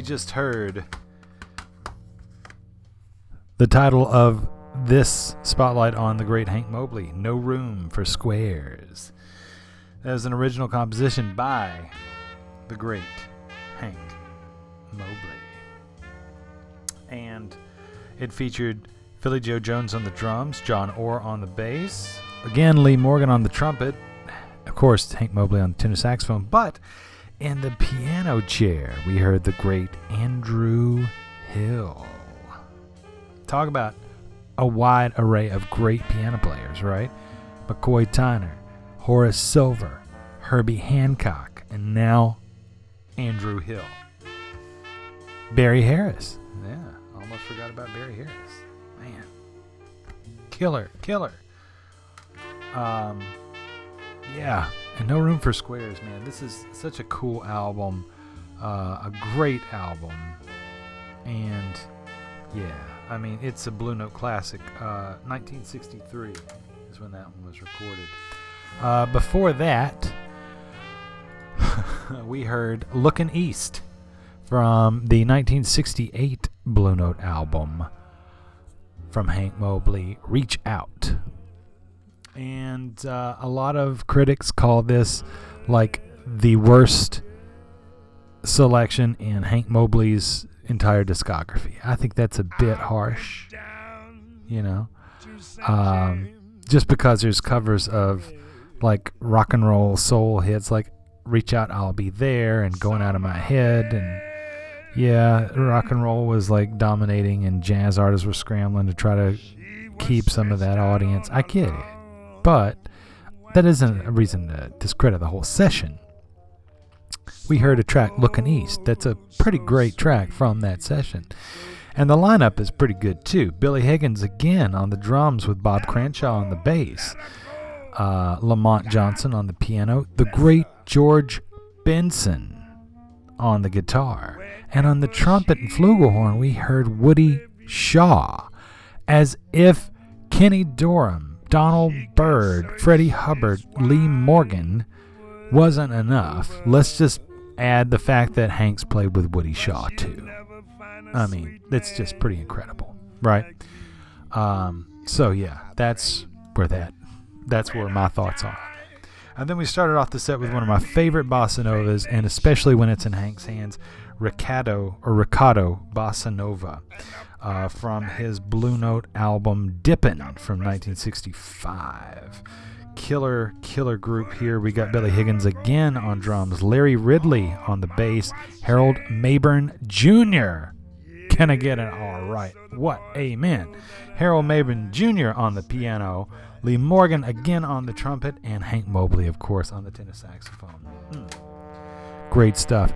We just heard the title of this spotlight on the great Hank Mobley No Room for Squares. That is an original composition by the great Hank Mobley. And it featured Philly Joe Jones on the drums, John Ore on the bass, again Lee Morgan on the trumpet, of course Hank Mobley on the tenor saxophone, but in the piano chair we heard the great Andrew Hill. Talk about a wide array of great piano players, right? McCoy Tyner, Horace Silver, Herbie Hancock, and now Andrew Hill. Barry Harris. Yeah, almost forgot about Barry Harris. Man. Killer, killer. Um yeah, and no room for squares, man. This is such a cool album. Uh, a great album. And yeah, I mean, it's a Blue Note classic. Uh, 1963 is when that one was recorded. Uh, before that, *laughs* we heard Looking East from the 1968 Blue Note album from Hank Mobley, Reach Out. And uh, a lot of critics call this like the worst selection in Hank Mobley's entire discography. I think that's a bit harsh, you know, um, just because there's covers of like rock and roll soul hits like Reach Out, I'll Be There, and Going Out of My Head. And yeah, rock and roll was like dominating, and jazz artists were scrambling to try to keep some of that audience. I get it. But that isn't a reason to discredit the whole session we heard a track Looking East. That's a pretty great track from that session. And the lineup is pretty good too. Billy Higgins again on the drums with Bob Cranshaw on the bass, uh, Lamont Johnson on the piano, the great George Benson on the guitar, and on the trumpet and flugelhorn we heard Woody Shaw, as if Kenny Dorham, Donald Byrd, Freddie Hubbard, Lee Morgan wasn't enough. Let's just add the fact that Hanks played with Woody Shaw too. I mean, it's just pretty incredible, right? Um, so yeah, that's where that that's where my thoughts are. And then we started off the set with one of my favorite bossa novas, and especially when it's in Hank's hands, Ricardo or Ricardo Bossa Nova uh, from his Blue Note album Dippin' from 1965 killer, killer group here. We got Billy Higgins again on drums, Larry Ridley on the bass, Harold Mabern Jr. Can I get an all right? What? Amen. Harold Mabern Jr. on the piano, Lee Morgan again on the trumpet, and Hank Mobley, of course, on the tenor saxophone. Hmm. Great stuff.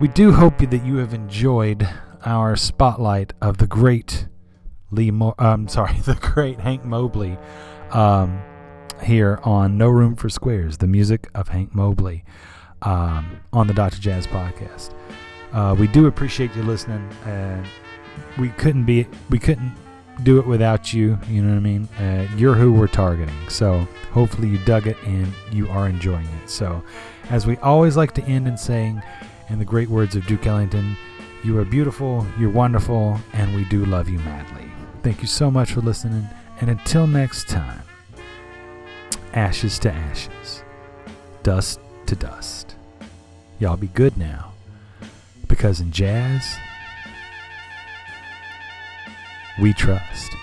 We do hope that you have enjoyed our spotlight of the great Lee. Mo- I'm um, sorry, *laughs* the great Hank Mobley. Um, here on No Room for Squares, the music of Hank Mobley um, on the Dr. Jazz podcast. Uh, we do appreciate you listening. and we couldn't be, we couldn't do it without you. You know what I mean? Uh, you're who we're targeting. So hopefully you dug it and you are enjoying it. So, as we always like to end in saying, in the great words of Duke Ellington, you are beautiful, you're wonderful, and we do love you madly. Thank you so much for listening. And until next time ashes to ashes, dust to dust. Y'all be good now, because in jazz, we trust.